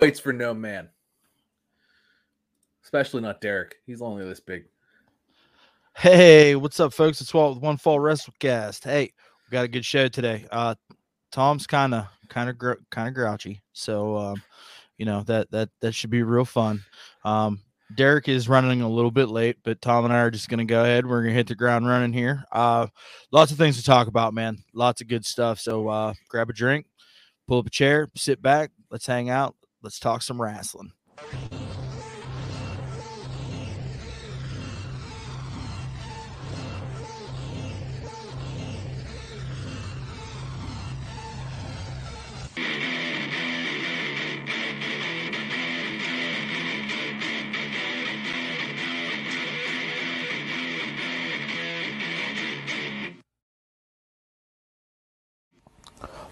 waits for no man. Especially not Derek. He's only this big. Hey, what's up, folks? It's Walt with One Fall Wrestlecast. Hey, we got a good show today. Uh, Tom's kind of, kind of, gr- kind of grouchy, so um, you know that that that should be real fun. Um, Derek is running a little bit late, but Tom and I are just going to go ahead. We're going to hit the ground running here. Uh, lots of things to talk about, man. Lots of good stuff. So uh, grab a drink, pull up a chair, sit back. Let's hang out. Let's talk some wrestling.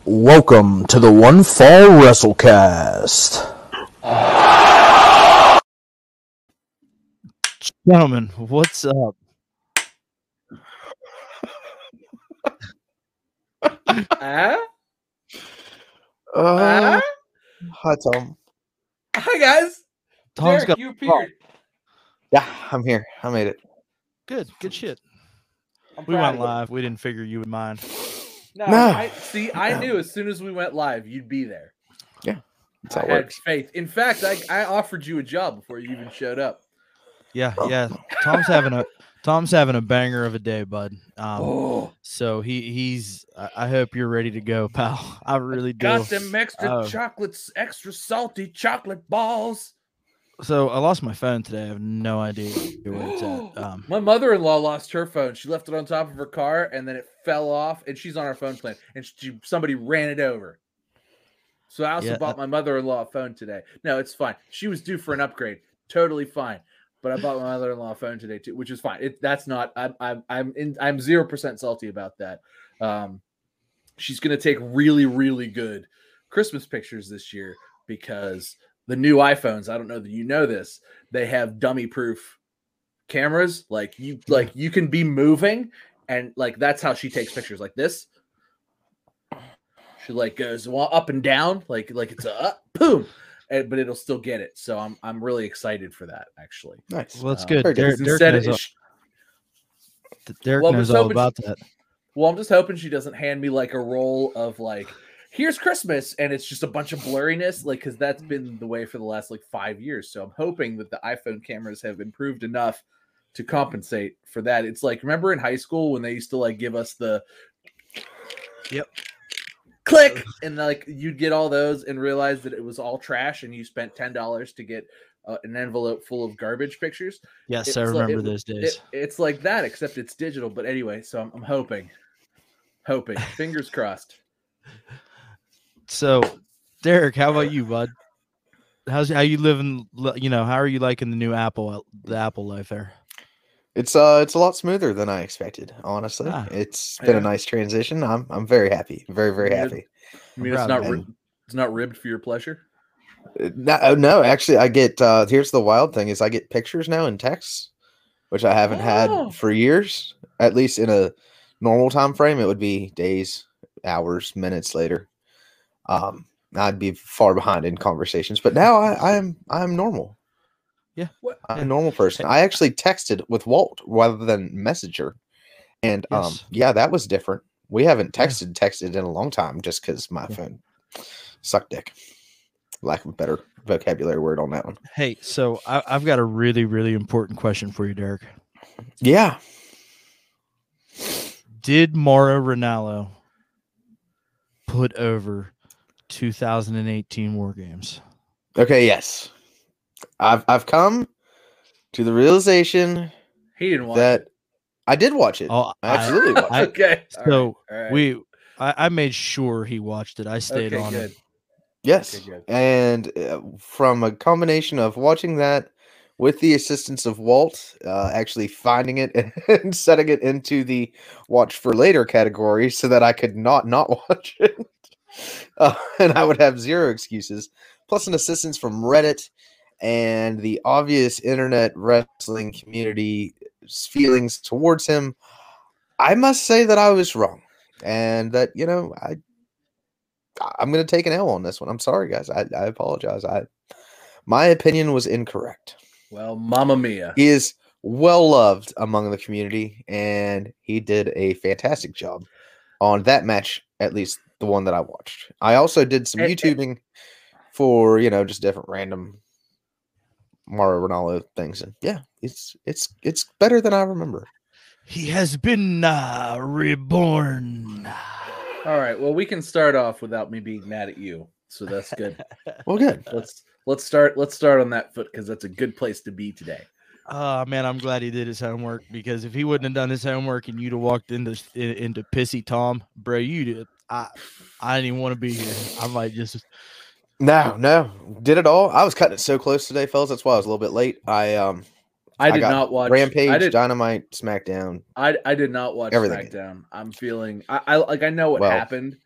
Welcome to the One Fall Wrestlecast. Gentlemen, what's up? Ah? Uh, Ah? hi, Tom. Hi guys. Tom's Derek, got you appeared. Yeah, I'm here. I made it. good, good shit. I'm We went live. We didn't figure you would mind. No, No. I, see, I No. knew as soon as we went live, you'd be there. Yeah, that's I how it works. faith. In fact, I, I offered you a job before you even showed up. Yeah, yeah. Tom's having a Tom's having a banger of a day, bud. Um, oh, so he he's. I, I hope you're ready to go, pal. I really do. got them extra Oh. chocolates, extra salty chocolate balls. So I lost my phone today. I have no idea where it's at. Um, My mother-in-law lost her phone. She left it on top of her car, and then it fell off. And she's on our phone plan, and she, somebody ran it over. So I also Yeah, bought my mother-in-law a phone today. No, it's fine. She was due for an upgrade. Totally fine. But I bought my mother-in-law a phone today too, which is fine. It that's not. I'm I'm I'm in, I'm zero percent salty about that. Um, she's gonna take really really good Christmas pictures this year because the new iPhones. I don't know that you know this. They have dummy-proof cameras. Like you like you can be moving, and like that's how she takes pictures. Like this. She like goes up and down, like like it's a up, boom, and, but it'll still get it. So I'm I'm really excited for that actually. Nice. well, that's Uh, good. very good. Derek, Because Derek instead knows, it- all, Derek well, knows all much- about that. Well, I'm just hoping she doesn't hand me like a roll of like, here's Christmas, and it's just a bunch of blurriness, like because that's been the way for the last like five years. So I'm hoping that the iPhone cameras have improved enough to compensate for that. It's like remember in high school when they used to like give us the Yep. click and like you'd get all those and realize that it was all trash and you spent ten dollars to get uh, an envelope full of garbage pictures. Yes, It's I like- remember it- those days. It, it's like that, except it's digital. But anyway, so I'm, I'm hoping, hoping, fingers crossed. So, Derek, how about you, bud? How's how you living? li- You know, how are you liking the new Apple the Apple life there? It's uh, it's a lot smoother than I expected. Honestly, Ah. it's been Yeah. a nice transition. I'm I'm very happy. Very very happy. I mean, it's not of ri- it's not ribbed for your pleasure. Uh, No, uh, no, actually, I get. uh Here's the wild thing: is I get pictures now in text, which I haven't Oh. had for years. At least in a normal time frame, it would be days, hours, minutes later. Um, I'd be far behind in conversations, but now I, I'm I'm normal. Yeah. What? I'm Yeah. a normal person. I actually texted with Walt rather than Messenger, and um, yeah, that was different. We haven't Yeah. texted texted in a long time, just because my Yeah. phone sucked dick. Lack of a better vocabulary word on that one. Hey, so I, I've got a really really important question for you, Derek. Yeah, Did Mara Ronaldo put over 2018 War Games? Okay, yes. I've I've come to the realization He didn't want that I did watch it. Oh, I absolutely watched I- it. okay. so right, all right. we I, I made sure he watched it. I stayed okay, on good. it. Yes. Okay, good. And uh, from a combination of watching that with the assistance of Walt, uh, actually finding it and setting it into the watch for later category so that I could not not watch it. Uh, and I would have zero excuses, plus an assistance from Reddit and the obvious internet wrestling community feelings towards him. I must say that I was wrong, and that you know I I'm gonna take an L on this one. I'm sorry, guys. I, I apologize. I My opinion was incorrect. Well, Mamma Mia. He is well loved among the community, and he did a fantastic job on that match, at least the one that I watched. I also did some And- and- YouTubing for you know just different random Mario Ronaldo things, and yeah, it's it's it's better than I remember. He has been uh, reborn. All right. Well, we can start off without me being mad at you, so that's good. Well, good. let's let's start let's start on that foot because that's a good place to be today. Oh man, I'm glad he did his homework because if he wouldn't have done his homework and you'd have walked into into pissy Tom, bro, you did. I I didn't even want to be here. I might just No, no, did it all. I was cutting it so close today, fellas. That's why I was a little bit late. I um I I did not watch Rampage, I did. Dynamite, SmackDown. I I did not watch Everything. SmackDown. I'm feeling I, I like I know what Well- happened,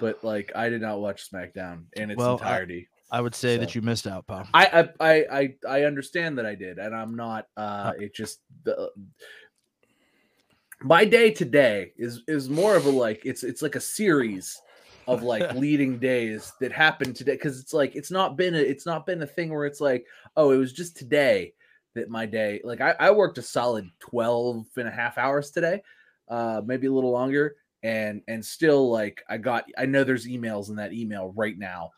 but like I did not watch SmackDown in its Well, entirety. I would say that you missed out, pal. I, I I I I understand that I did, and I'm not. uh It just the my day today is is more of a like it's it's like a series of like leading days that happened today because it's like it's not been a it's not been a thing where it's like oh it was just today that my day like I, I worked a solid 12 and a half hours today uh maybe a little longer and and still like i got i know there's emails in that email right now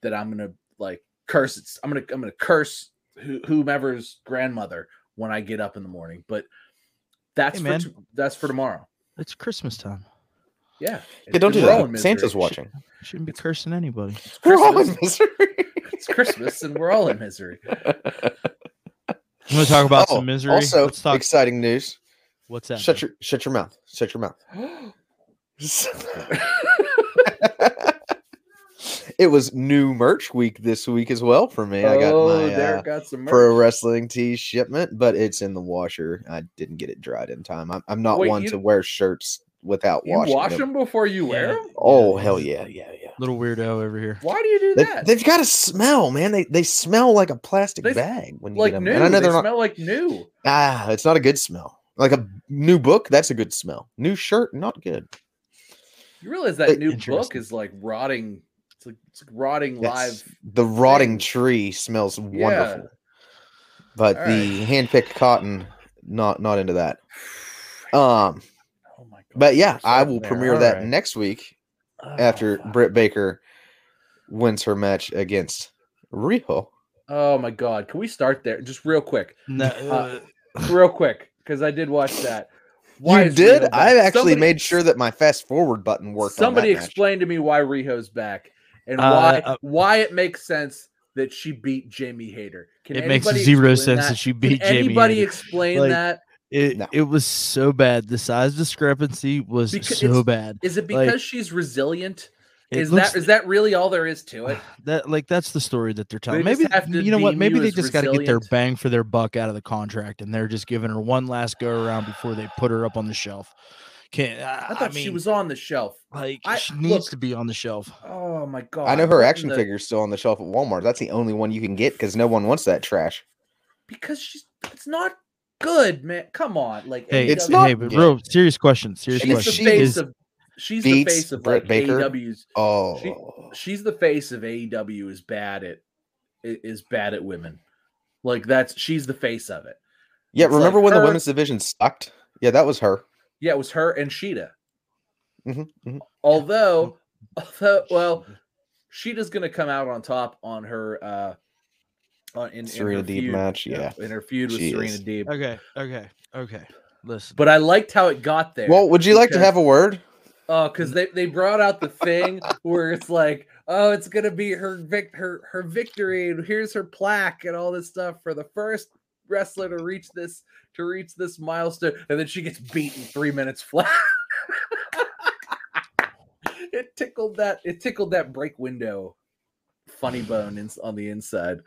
that i'm gonna like curse it's i'm gonna i'm gonna curse who, whomever's grandmother when i get up in the morning but that's Hey, for man. t- that's for tomorrow It's Christmas time. yeah Yeah, don't do we're all in that. Santa's watching. You shouldn't be cursing anybody. It's We're all in Christmas. misery. it's christmas and we're all in misery You want to talk about Oh, some misery? Also, Let's talk. exciting news. What's that? Shut your shut your mouth. Shut your mouth. it was new merch week this week as well for me. I got oh, my there uh, got some pro wrestling tee shipment, but it's in the washer. I didn't get it dried in time. I'm, I'm not Wait, one you- to wear shirts without You washing wash them before you wear Yeah. them? Oh Yeah, hell yeah, yeah, yeah. Little weirdo over here. Why do you do They, that? they've got a smell, man. They they smell like a plastic They bag when you like get them. new. And I know they they're not. smell like new. Ah, it's not a good smell. Like a new book, that's a good smell. New shirt, not good. You realize that Like, new book is like rotting. It's like it's like rotting Yes, live. the rotting thing. tree smells Yeah. wonderful, but All the hand-picked cotton, not not into that. Um, Oh my god! but yeah, I will there. premiere All that right. next week Oh, after fuck. Britt Baker wins her match against Riho. Oh my god! Can we start there just real quick? No, Uh, uh, Real quick, because I did watch that. Why you did? I actually Somebody- made sure that my fast forward button worked. Somebody on that match. explain to me why Riho's back and Uh, why uh, why it makes sense that she beat Jamie Hayter. Can it makes zero sense that, she Can beat Jamie. anybody Hayter. explain Like, that? It No. it was so bad. The size discrepancy was Because so bad. Is it like, because she's resilient? Is looks- that is that really all there is to it? that like that's the story that they're telling? just Maybe you know what? Maybe they just got to get their bang for their buck out of the contract, and they're just giving her one last go around before they put her up on the shelf. Can't I, I thought mean, she was on the shelf. like I- she needs look, to be on the shelf. Oh my god! I know her action the- figure's still on the shelf at Walmart. That's the only one you can get because no one wants that trash. because she's it's not good, man. Come on, like Hey, It's AEW not hey, but good. real serious question. Serious She's the question. she face Is, of she's the face of Britt like Baker. AEW's. Oh, She's the face of AEW is bad at is bad at women. Like that's she's the face of it. yeah. it's Remember like when her- the women's division sucked? Yeah, that was her. Yeah, it was her and Shida. Mhm, mhm. Although, although, well, Shida's gonna come out on top on her uh on in, in Serena her Deeb feud, match, yeah. in her feud with She Serena is. Deeb. okay, okay, okay. Listen, But I liked how it got there. Well, would you like to have a word? Oh, because they, they brought out the thing where it's like, oh, it's gonna be her vic her her victory, and here's her plaque and all this stuff for the first wrestler to reach this to reach this milestone, and then she gets beaten three minutes flat. it tickled that it tickled that break window funny bone in, on the inside.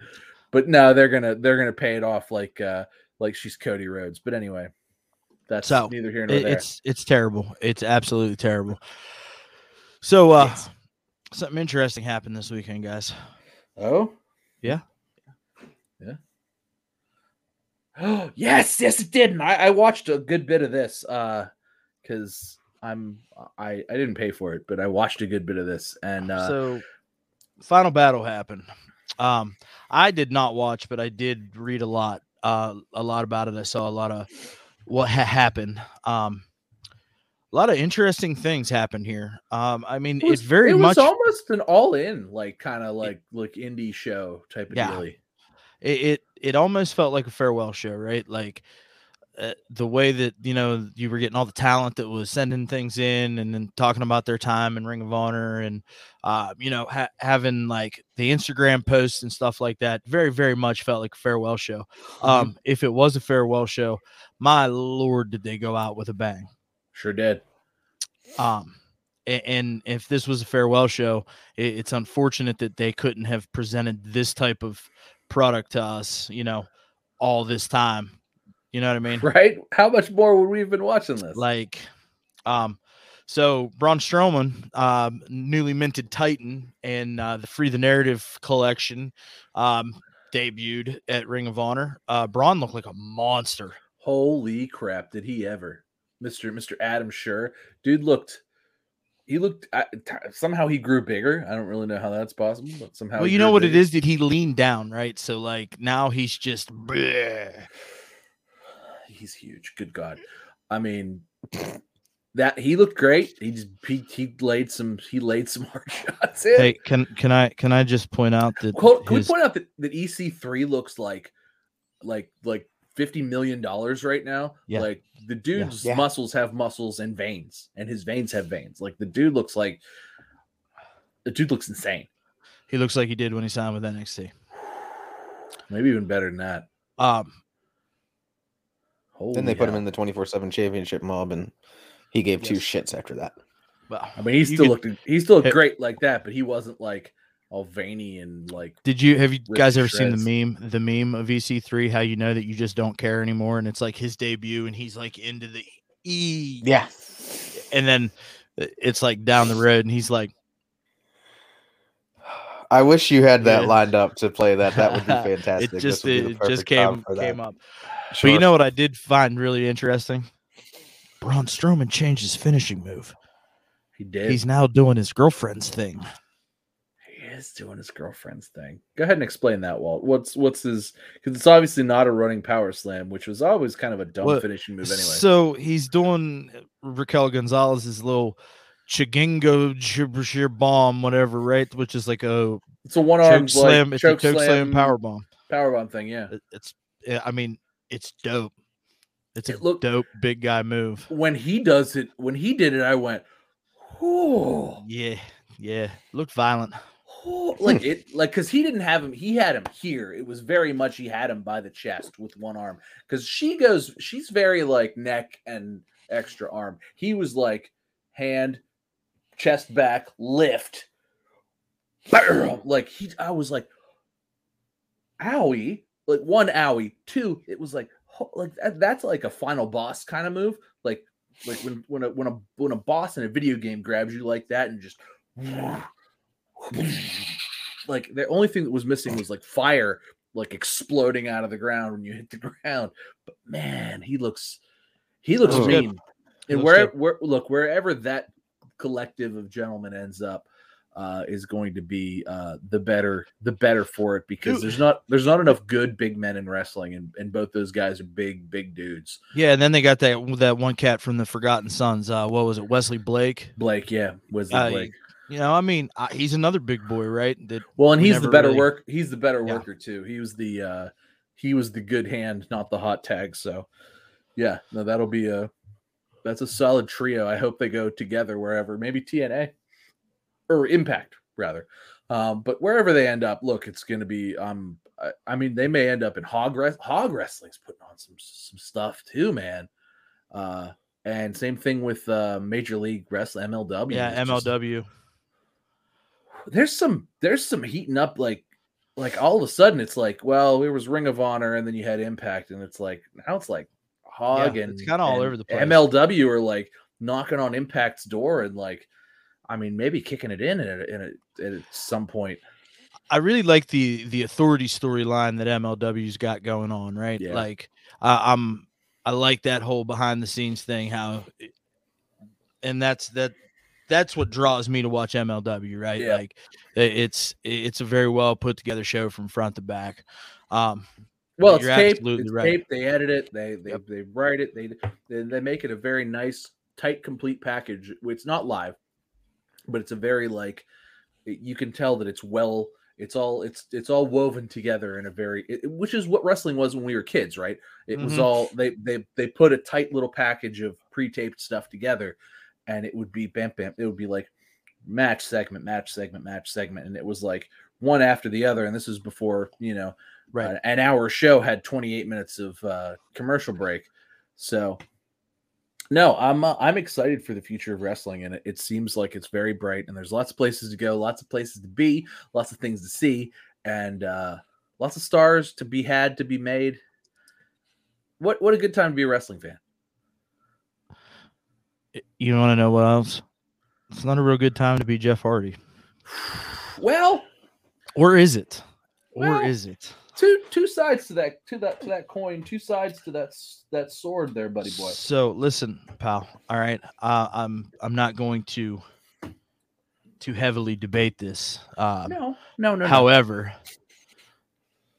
But no, they're gonna they're gonna pay it off like uh like she's Cody Rhodes. But anyway, that's So, neither here nor there. it's it's terrible. It's absolutely terrible. So, uh, Yes. something interesting happened this weekend, guys. Oh? Yeah. Yeah. Oh, yes, yes, it did. And I, I watched a good bit of this uh because I'm I I didn't pay for it, but I watched a good bit of this. And uh so, final battle happened. Um, I did not watch, but I did read a lot, uh, a lot about it. I saw a lot of what ha- happened. Um, a lot of interesting things happened here. Um, I mean, It was, it's very it was much almost an all-in, like kind of like like indie show type of Yeah. deal. It, it it almost felt like a farewell show, right? Like uh, the way that you know you were getting all the talent that was sending things in and then talking about their time in Ring of Honor and uh, you know ha- having like the Instagram posts and stuff like that. Very very much felt like a farewell show. Um, if it was a farewell show, my lord, did they go out with a bang? Sure did. Um, and if this was a farewell show, it's unfortunate that they couldn't have presented this type of product to us, you know, all this time. You know what I mean? Right? How much more would we have been watching this? Like, um, so Braun Strowman, um, newly minted Titan, and uh, the Free the Narrative collection, um, debuted at Ring of Honor. Uh, Braun looked like a monster. Holy crap! Did he ever, Mister Mister Adam Sure, dude looked. He looked I- t- somehow he grew bigger. I don't really know how that's possible, but somehow. well, you know what it is? Did he lean down, right? So like now he's just. bleh. He's huge. Good God. I mean, that he looked great. He just he, he laid some he laid some hard shots in. Hey, can can I can I just point out that Quote, can his- we point out that, that EC3 looks like like like 50 million dollars right now? Yeah. Like the dude's Yeah. muscles have muscles and veins, and his veins have veins. Like the dude looks like the dude looks insane. he looks like he did when he signed with NXT. Maybe even better than that. Um, Holy Then they put him in the 24 7 championship mob, and he gave two shits after that. well, I mean, he still could- looked he still looked Hey. great like that, but he wasn't like all veiny and like Did you have you guys to ever seen the meme the meme of EC3 how you know that you just don't care anymore and it's like his debut and he's like into the E Yeah. and then uh, it's like down the road and he's like I wish you had that Yeah. lined up to play that. That would be fantastic. it just would be the it just came came up. But you know what I did find really interesting? Braun Strowman changed his finishing move. he did. He's now doing his girlfriend's thing. Is doing his girlfriend's thing. Go ahead and explain that, Walt. What's what's his? Because it's obviously not a running power slam, which was always kind of a dumb Well, finishing move anyway. So he's doing Raquel Gonzalez's little Chigingo Jibber bomb, whatever, right? Which is like a it's a one choke arm slam. like, it's a choke slam power bomb. power bomb thing. Yeah. It- It's, I mean, it's dope. It's a It looked- dope big guy move. When he does it, when he did it, I went, "Whoa!" Yeah, yeah. Looked violent. Whoa," like it, like because he didn't have him. He had him here. It was very much he had him by the chest with one arm. Because she goes, she's very like neck and extra arm. He was like hand, chest back, lift. Like he, I was like, owie, like one owie, two. It was like, like that's like a final boss kind of move. Like, like when when a when a when a boss in a video game grabs you like that and just like the only thing that was missing was like fire like exploding out of the ground when you hit the ground. But man, he looks he looks good. mean. He And where, good. where look wherever that collective of gentlemen ends up uh, is going to be uh, the better the better for it because Dude. there's not there's not enough good big men in wrestling and, and both those guys are big big dudes. Yeah, and then they got that that one cat from the Forgotten Sons. Uh, what was it, Wesley Blake? Blake, yeah, was Uh, Blake. You know, I mean, uh, he's another big boy, right? That Well, and he's the better really- work. He's the better Yeah. worker too. He was the uh he was the good hand, not the hot tag. So yeah, no, that'll be a that's a solid trio. I hope they go together wherever, maybe TNA or Impact rather. Um, but wherever they end up, look, it's going to be. Um, I, I mean, they may end up in hog hog wrestling's putting on some some stuff too, man. Uh, and same thing with uh, Major League Wrestling MLW. yeah, It's just- MLW. There's some there's some heating up like like all of a sudden it's like well it was ring of honor and then you had impact and it's like now it's like hog Yeah, and it's kinda all over the place. mlw are like knocking on impact's door and like i mean maybe kicking it in at, in a, at some point I really like the the authority storyline that MLW's got going on, right? Yeah. Like uh, I'm I like that whole behind the scenes thing how and that's that that's what draws me to watch MLW, right? Yeah. Like it's it's a very well put together show from front to back. Um, Well, it's taped. It's right. taped. They edit it. They they, Yep. they write it. They, they they make it a very nice, tight, complete package. It's not live, but it's a very like you can tell that it's well. It's all it's it's all woven together in a very it, which is what wrestling was when we were kids, right? It was Mhm. all they they they put a tight little package of pre-taped stuff together, and it would be bam bam. It would be like match segment, match segment, match segment, and it was like one after the other. And this is before you know right. an- an hour show had 28 minutes of uh, commercial break. So, no, I'm uh, I'm excited for the future of wrestling, and it, it seems like it's very bright. And there's lots of places to go, lots of places to be, lots of things to see, and uh, lots of stars to be had to be made. What what a good time to be a wrestling fan. You want to know what else? It's not a real good time to be Jeff Hardy, Well, or is it? Well, or is it? two two sides to that to that to that coin, two sides to that that sword there, buddy boy. So listen, pal. All right, uh, I'm I'm not going to too heavily debate this. Um, No, no, no. no. However,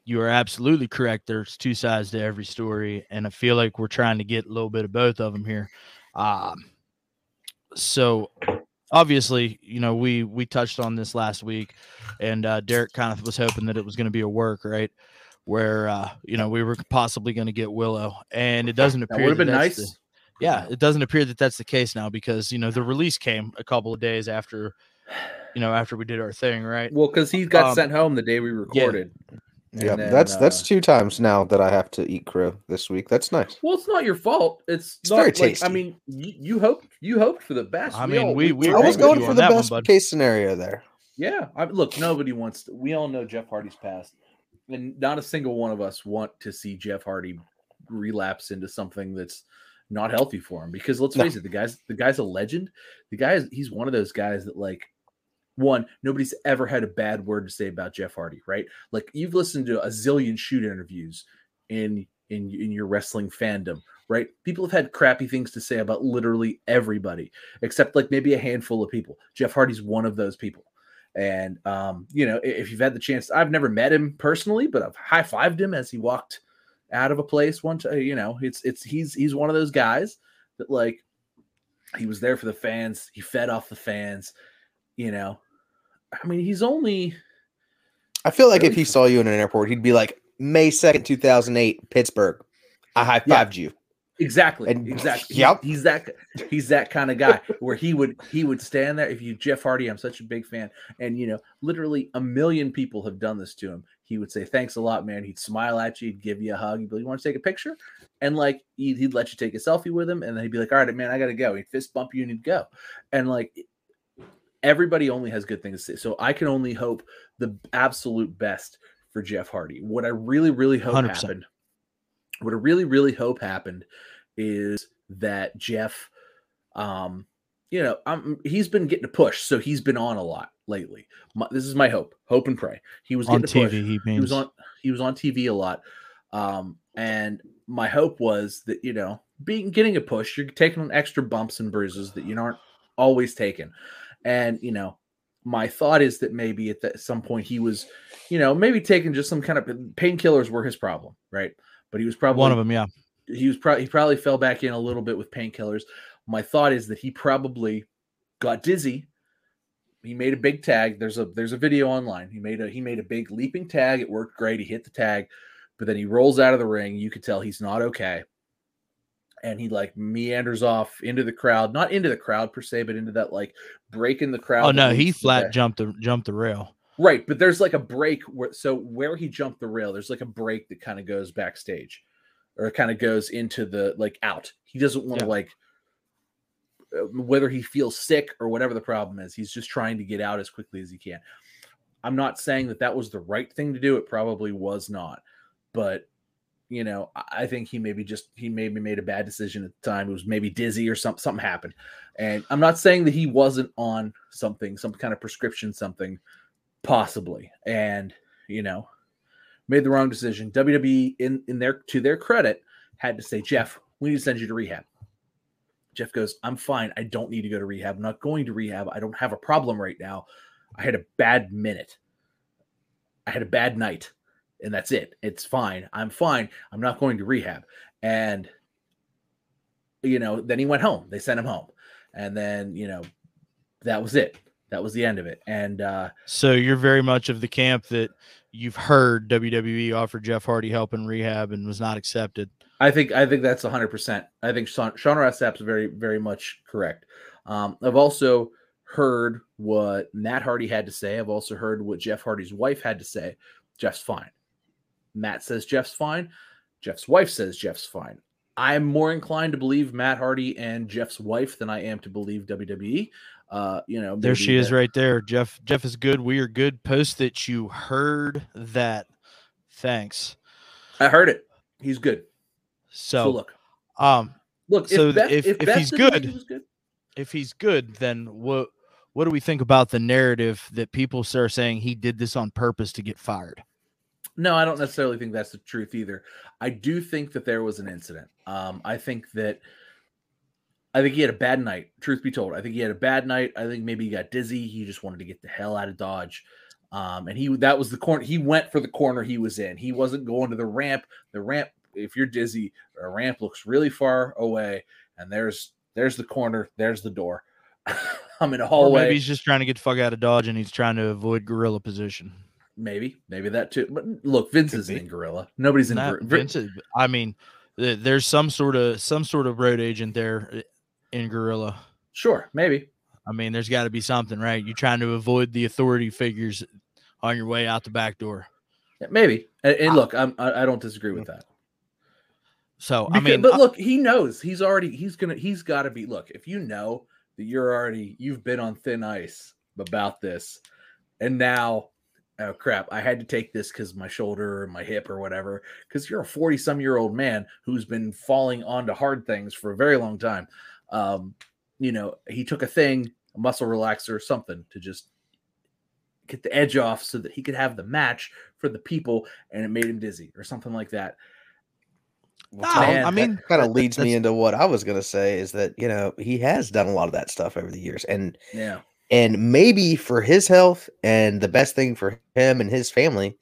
you are absolutely correct. There's two sides to every story, and I feel like we're trying to get a little bit of both of them here. Um, so obviously, you know, we we touched on this last week, and uh, Derek kind of was hoping that it was going to be a work, right? Where uh, you know we were possibly going to get Willow, and it doesn't that appear would have been nice. the- yeah, it doesn't appear that that's the case now because you know the release came a couple of days after, you know, after we did our thing, right? Well, because he got Um, sent home the day we recorded. And Yeah, then, that's that's uh, two times now that I have to eat crow this week. That's nice. Well, it's not your fault. It's, It's not very like I mean, you, you hoped you hoped for the best. I mean, we- we I was going for the that one, best case scenario there. yeah. I, look, nobody wants. To, we all know Jeff Hardy's past, and not a single one of us want to see Jeff Hardy relapse into something that's not healthy for him. Because let's No. face it, the guy's the guy's a legend. The guy is he's one of those guys that like. One, nobody's ever had a bad word to say about Jeff Hardy, right? Like you've listened to a zillion shoot interviews in in in your wrestling fandom, right? People have had crappy things to say about literally everybody, except like maybe a handful of people. Jeff Hardy's one of those people. And um, you know, if you've had the chance, I've never met him personally, but I've high fived him as he walked out of a place one time. You know, it's it's he's he's one of those guys that like he was there for the fans, he fed off the fans, you know. I mean, he's only I feel like if he saw you in an airport, he'd be like, May 2nd, 2008, Pittsburgh. I high Yeah. fived you. Exactly. And- exactly. He- yep. he's that he's that kind of guy where he would he would stand there if you Jeff Hardy, I'm such a big fan. And you know, literally a million people have done this to him. He would say, Thanks a lot, man. He'd smile at you, he'd give you a hug, he'd be like, You want to take a picture? And like he'd, he'd let you take a selfie with him, and then he'd be like, All right, man, I gotta go. He'd fist bump you and he'd go. And like everybody only has good things to say. So I can only hope the absolute best for Jeff Hardy. What I really, really hope 100%. happened, what I really, really hope happened is that Jeff, um, you know, um, he's been getting a push, so he's been on a lot lately. My, this is my hope, hope and pray. He was On getting a TV, push. he He was on he was on TV a lot. Um, and my hope was that you know, being getting a push, you're taking on extra bumps and bruises that you aren't always taking. And you know, my thought is that maybe at that, some point he was, you know, maybe taking just some kind of painkillers were his problem, right? But he was probably one of them. Yeah, he was probably he probably fell back in a little bit with painkillers. My thought is that he probably got dizzy. He made a big tag. There's a there's a video online. He made a he made a big leaping tag. It worked great. He hit the tag, but then he rolls out of the ring. You could tell he's not okay. And he like meanders off into the crowd, not into the crowd per se, but into that like break in the crowd. Oh no, he flat the- jumped the jumped the rail. Right, but there's like a break where so where he jumped the rail, there's like a break that kind of goes backstage, or kind of goes into the like out. He doesn't want to Yeah. like uh, whether he feels sick or whatever the problem is. He's just trying to get out as quickly as he can. I'm not saying that that was the right thing to do. It probably was not, but you know, I think he maybe just he maybe made a bad decision at the time. It was maybe dizzy or something. Something happened, and I'm not saying that he wasn't on something, some kind of prescription, something possibly and you know made the wrong decision wwe in in their to their credit had to say jeff we need to send you to rehab Jeff goes, I'm fine. I don't need to go to rehab. I'm not going to rehab. I don't have a problem right now. I had a bad minute. I had a bad night, and that's it. It's fine. I'm fine. I'm not going to rehab. And, you know, then he went home. They sent him home. And then, you know, that was it. That was the end of it. And, uh, So you're very much of the camp that you've heard WWE offered Jeff Hardy help in rehab and was not accepted. I think I think that's hundred percent. I think Sean, Sean Ross Sapp's very very much correct. Um, I've also heard what Matt Hardy had to say. I've also heard what Jeff Hardy's wife had to say. Jeff's fine. Matt says Jeff's fine. Jeff's wife says Jeff's fine. I'm more inclined to believe Matt Hardy and Jeff's wife than I am to believe WWE. Uh, you know, There she is right there. Jeff Jeff is good. We are good. Post that you heard that. Thanks. I heard it. He's good. So, So, look, um look. so if Beth, if- if, if he's good- he good, if he's good, then what what do we think about the narrative that people are saying he did this on purpose to get fired? No, I don't necessarily think that's the truth either. I do think that there was an incident. Um, I think that I think he had a bad night. Truth be told, I think he had a bad night. I think maybe he got dizzy. He just wanted to get the hell out of Dodge. Um, and he that was the corner. He went for the corner he was in. He wasn't going to the ramp. The ramp, if you're dizzy, a ramp looks really far away, and there's there's the corner. There's the door. I'm in a Or hallway. maybe he's just trying to get the fuck out of Dodge and he's trying to avoid gorilla position. Maybe, maybe that too. But look, Vince Could isn't be. in Gorilla. Nobody's in. Not Gor- Vince is- I mean, there's some sort of some sort of road agent there uh, in Gorilla. Sure, maybe. I mean, there's got to be something, right? You're trying to avoid the authority figures on your way out the back door. Yeah, maybe. And, and look, I'm, I I don't disagree with that. So I mean, but I- look, he knows he's already he's gonna he's got to be. Look, if you know that you're already you've been on thin ice about this, and now, oh crap, I had to take this because my shoulder or my hip or whatever. Because you're a forty some year old man who's been falling onto hard things for a very long time. Um, you know, he took a thing, a muscle relaxer, or something to just get the edge off so that he could have the match for the people, and it made him dizzy or something like that. No, Man, I mean, kind of leads me into what I was gonna say is that you know he has done a lot of that stuff over the years, and Yeah. And maybe for his health and the best thing for him and his family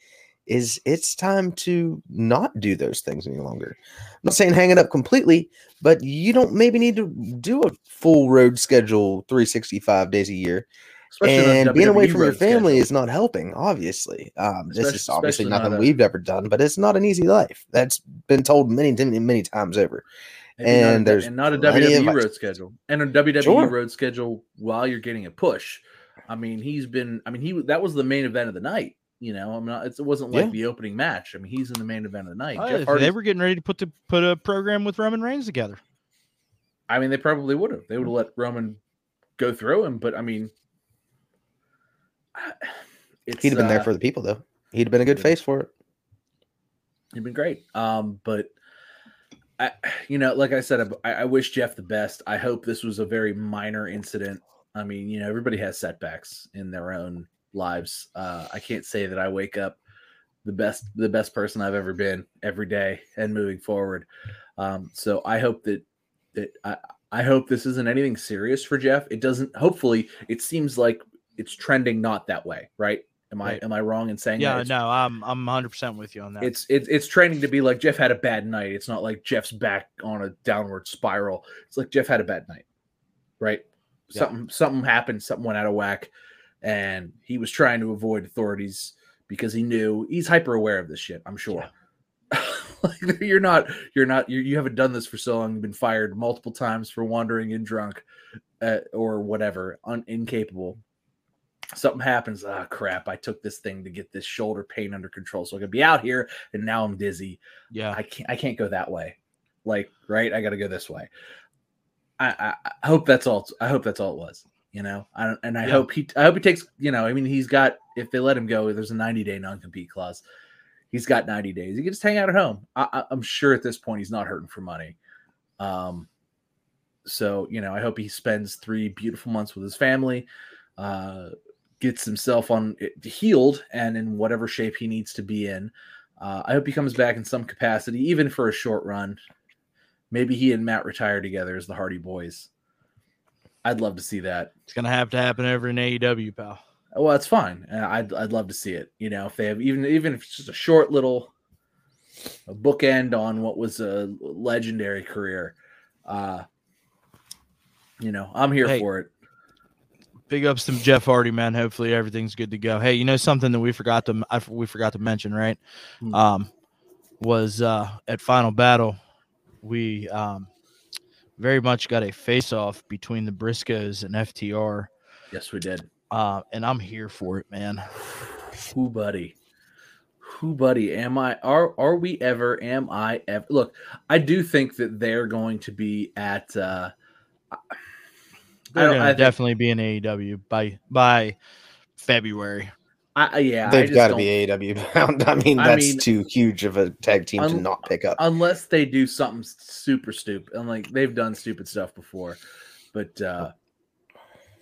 is it's time to not do those things any longer. I'm not saying hang it up completely, but you don't maybe need to do a full road schedule 365 days a year. Especially and being away from your family schedule. is not helping, obviously. Um, this is obviously not nothing a- we've ever done, but it's not an easy life. That's been told many, many, many times over. Maybe not a and there's and not a WWE road schedule and a WWE Sure. road schedule while you're getting a push. I mean, he's been. I mean, he that was the main event of the night. You know, I'm not. It wasn't like Yeah. the opening match. I mean, he's in the main event of the night. oh, Jeff they were getting ready to put the put a program with Roman Reigns together. I mean, they probably would have. They would have let Roman go through him, but I mean, it's, He'd have been there uh, for the people, though. He'd have been a good face for it. He'd been great. Um, but I, you know, like I said, I, I wish Jeff the best. I hope this was a very minor incident. I mean, you know, everybody has setbacks in their own lives. Uh, I can't say that I wake up the best, the best person I've ever been every day and moving forward. Um, so I hope that that I, I hope this isn't anything serious for Jeff. It doesn't. Hopefully, it seems like it's trending not that way, right? Am I am I wrong in saying that? Yeah, no, I'm I'm 100 percent with you on that. it's it's it's training to be like Jeff had a bad night. It's not like Jeff's back on a downward spiral. It's like Jeff had a bad night, right? Yeah. Something something happened. Something went out of whack, and he was trying to avoid authorities because he knew he's hyper aware of this shit. I'm sure. like you're not you're not you you haven't done this for so long. You've been fired multiple times for wandering in drunk, uh, or whatever, un, incapable something happens. Ah, crap! I took this thing to get this shoulder pain under control, so I could be out here, and now I'm dizzy. yeah, I can't. I can't go that way. Like, right? I got to go this way. I, I, I hope that's all. I hope that's all it was. You know, I don't, and I Yeah. hope he. I hope he takes. You know, I mean, he's got. If they let him go, there's a 90 day non compete clause. He's got 90 days. He can just hang out at home. I, I'm sure at this point he's not hurting for money. Um, so you know, I hope he spends three beautiful months with his family. Uh, gets himself on healed and in whatever shape he needs to be in. Uh, I hope he comes back in some capacity, even for a short run. Maybe he and Matt retire together as the Hardy Boys. I'd love to see that. It's gonna have to happen over in AEW, pal. Well, that's fine. Uh, I'd I'd love to see it. You know, if they have even even if it's just a short little a bookend on what was a legendary career. Uh you know, I'm here Hey. for it. Big ups to Jeff Hardy, man. Hopefully everything's good to go. Hey, you know something that we forgot to I, we forgot to mention, right? Hmm. Um, was uh, at Final Battle, we um, very much got a face off between the Briscoes and FTR, Yes, we did. uh, and I'm here for it, man. Who buddy? Who buddy? Am I are are we ever am I ever look, I do think that they're going to be at uh They're gonna I think- definitely be in AEW by by February. I, I- yeah, They've got to be AEW bound. I mean, I that's mean- too huge of a tag team to not pick up. unless they do something super stupid and like they've done stupid stuff before but uh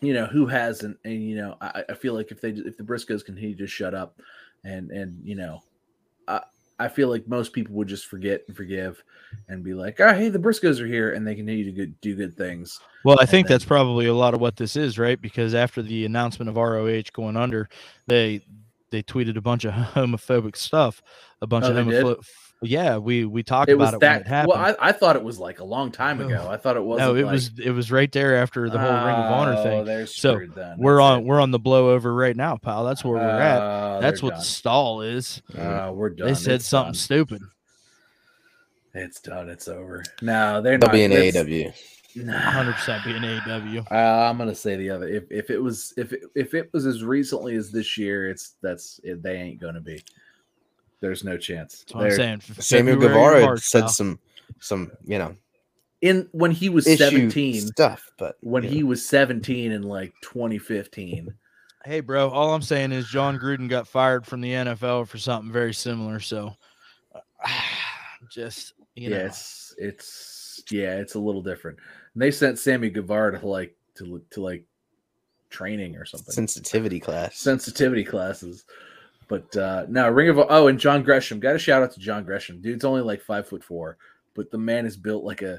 you know who hasn't and you know i, I feel like if they if the briscoes continue to shut up and and you know i feel like most people would just forget and forgive and be like oh hey the briscoes are here and they continue to good, do good things Well, I And think then- that's probably a lot of what this is, right? Because after the announcement of ROH going under, they they tweeted a bunch of homophobic stuff, a bunch Oh, of homophobic. Yeah, we we talked it about was it when that it happened. well I, I thought it was like a long time ago i thought it was no, it was it was right there after the whole Ring of Honor thing. they're So, then. We're That's on it. we're on the blow over right now, pal. That's where we're at. Oh, That's they're what the stall is. done. Oh, we're done. They said It's something done. stupid. It's done. It's over. No, they're They'll not. be in it's- AEW. Nah. 100% being AEW. Uh, I'm gonna say the other. If if it was if it, if it was as recently as this year, it's that's it, they ain't gonna be. There's no chance. That's what I'm saying. Samuel February Guevara said pal. some some you know In when he was issue 17, stuff, but when you he know. was 17 in like 2015. Hey, bro. All I'm saying is Jon Gruden got fired from the NFL for something very similar. So, uh, just you know, yeah, it's it's yeah, it's a little different. And they sent Sammy Guevara to like to to like training or something. sensitivity class. sensitivity classes. But uh no, Ring of oh, and John Gresham. Got a shout out to John Gresham. Dude's only like five foot four, but the man is built like a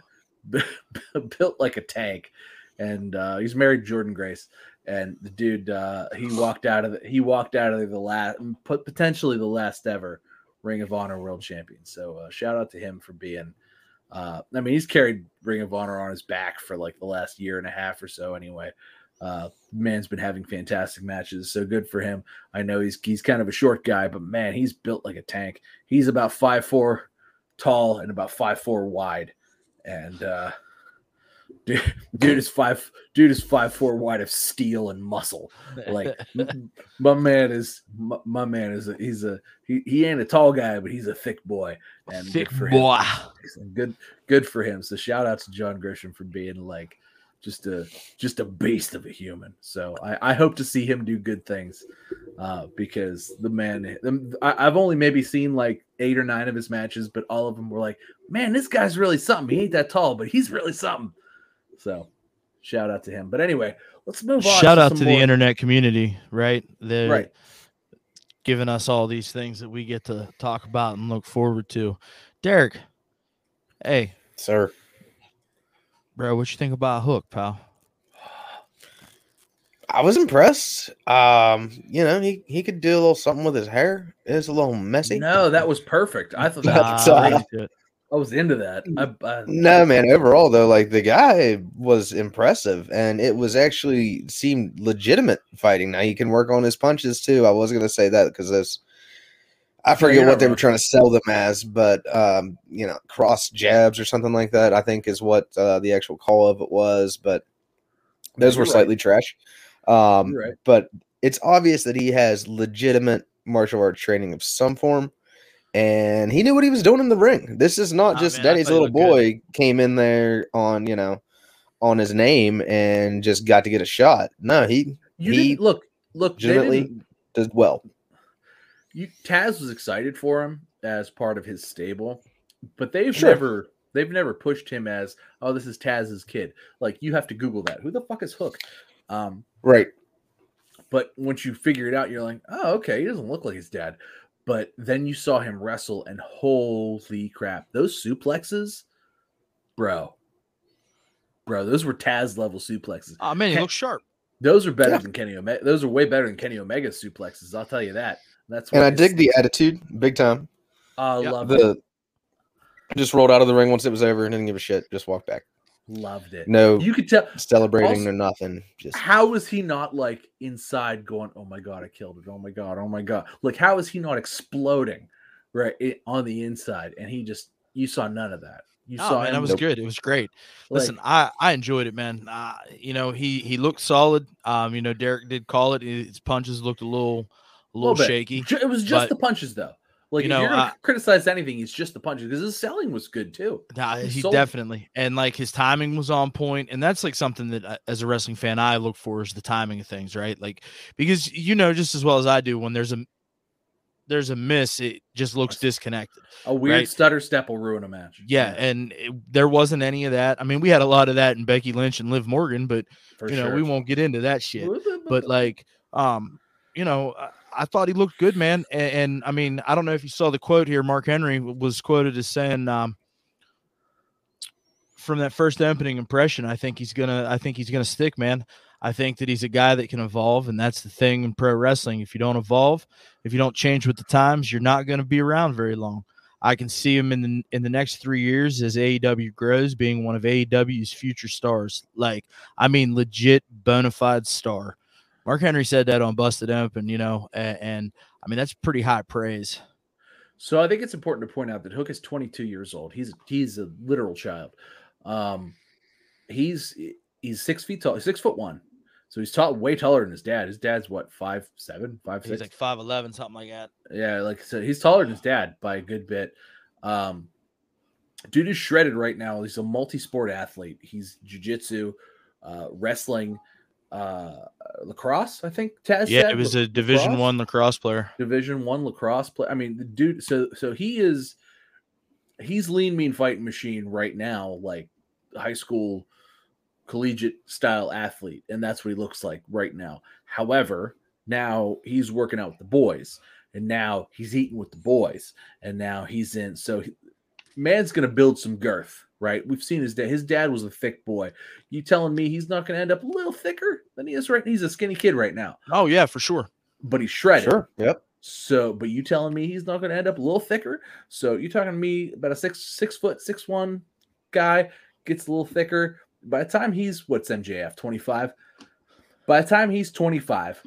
built like a tank. And uh he's married Jordynne Grace. And the dude uh he walked out of the he walked out of the last put potentially the last ever Ring of Honor world champion. So uh shout out to him for being uh I mean he's carried Ring of Honor on his back for like the last year and a half or so anyway. Uh man's been having fantastic matches, so good for him. I know he's he's kind of a short guy, but man, he's built like a tank. He's about five four tall and about five four wide, and uh, dude, dude is five dude is five four wide of steel and muscle. Like my man is my, my man is a, he's a he, he ain't a tall guy, but he's a thick boy, and thick good for him. Good good for him. So shout out to John Gresham for being like just a just a beast of a human. So I, I hope to see him do good things uh, because the man the, I, I've only maybe seen like eight or nine of his matches, but all of them were like, man, this guy's really something. He ain't that tall, but he's really something. So shout out to him. But anyway, let's move on. Shout out some to the internet community, right? They're Right. giving us all these things that we get to talk about and look forward to. Derek, hey, Sir, bro, what you think about Hook, pal? I was impressed. Um, you know, he he could do a little something with his hair. It was a little messy. No, that was perfect. I thought that Nah, was uh, great. into. I was into that. I, I, No, man. Overall, though, like the guy was impressive, and it was actually seemed legitimate fighting. Now he can work on his punches too. I was gonna say that because those, I forget you're what they were trying to sell them as, but um, you know, cross jabs or something like that. I think is what uh, the actual call of it was. But those You're were right. slightly trash. Um, right. but it's obvious that he has legitimate martial arts training of some form. And he knew what he was doing in the ring. This is not Nah, just man, Daddy's little boy came in there on, you know, on his name and just got to get a shot. No, he you he look look legitimately does well. You Taz was excited for him as part of his stable, but they've Sure. never they've never pushed him as oh this is Taz's kid. Like you have to Google that. Who the fuck is Hook? Um, Right. but once you figure it out, you're like, oh okay, he doesn't look like his dad. But then you saw him wrestle, and holy crap, those suplexes bro, bro, those were Taz level suplexes. Oh man, he Ken- looks sharp. Those are better Yeah. than Kenny Omega. Those are way better than Kenny Omega suplexes. I'll tell you that. That's And I dig the attitude, big time. I Yeah. loved it. The just rolled out of the ring once it was over and didn't give a shit. Just walked back. Loved it. No You could tell. celebrating also- or nothing. Just How is he not like inside going, "Oh my god, I killed it! Oh my god, oh my god!" Like how is he not exploding right i- on the inside? And he just you saw none of that. You Oh saw man, him that was Nope. good. It was great. like, Listen, I I enjoyed it, man. Uh, you know, he he looked solid. Um, you know, Derek did call it. His punches looked a little a little, shaky. It was just but- the punches though. Like you if know, you're gonna I- criticize anything, it's just the punches because his selling was good too. Nah, He sold- definitely and like his timing was on point, and that's like something that I- as a wrestling fan I look for is the timing of things, right? Like because you know just as well as I do when there's a there's a miss, it just looks disconnected. A weird Right. stutter step will ruin a match. Yeah, and it, there wasn't any of that. I mean, we had a lot of that in Becky Lynch and Liv Morgan, but for you know sure. we won't get into that shit. but like um you know I, I thought he looked good man and, and i mean i don't know if you saw the quote here. Mark henry was quoted as saying um from that first opening impression i think he's gonna i think he's gonna stick man. I think that he's a guy that can evolve and that's the thing in pro wrestling. If you don't evolve if you don't change with the times you're not going to be around very long. I can see him in the in the next three years as aew grows being one of aew's future stars. Like i mean legit bona fide star Mark Henry said that on Busted Open, you know, and, and I mean that's pretty high praise. So I think it's important to point out that Hook is 22 years old. He's he's a literal child. Um, he's he's six feet tall, six foot one. So he's tall, way taller than his dad. His dad's what five seven, five He's six. like five eleven, something like that. yeah, like so he's taller than his dad by a good bit. Um, dude is shredded right now. He's a multi-sport athlete. He's jujitsu, uh, wrestling, uh, lacrosse. I think Taz. Yeah, said, it was la- a Division lacrosse? One lacrosse player. Division One lacrosse player I mean, the dude. So so he is he's lean mean fighting machine right now, like high school collegiate style athlete, and that's what he looks like right now. However, now he's working out with the boys, and now he's eating with the boys, and now he's in. So he, man's gonna build some girth. Right, we've seen his dad. His dad was a thick boy. You telling me he's not going to end up a little thicker than he is right? He's a skinny kid right now, Oh yeah, for sure. but he's shredded. sure. Yep. So, but you telling me he's not going to end up a little thicker? So you talking to me about a six six foot six one guy gets a little thicker. By the time he's what's MJF twenty five. By the time he's twenty five,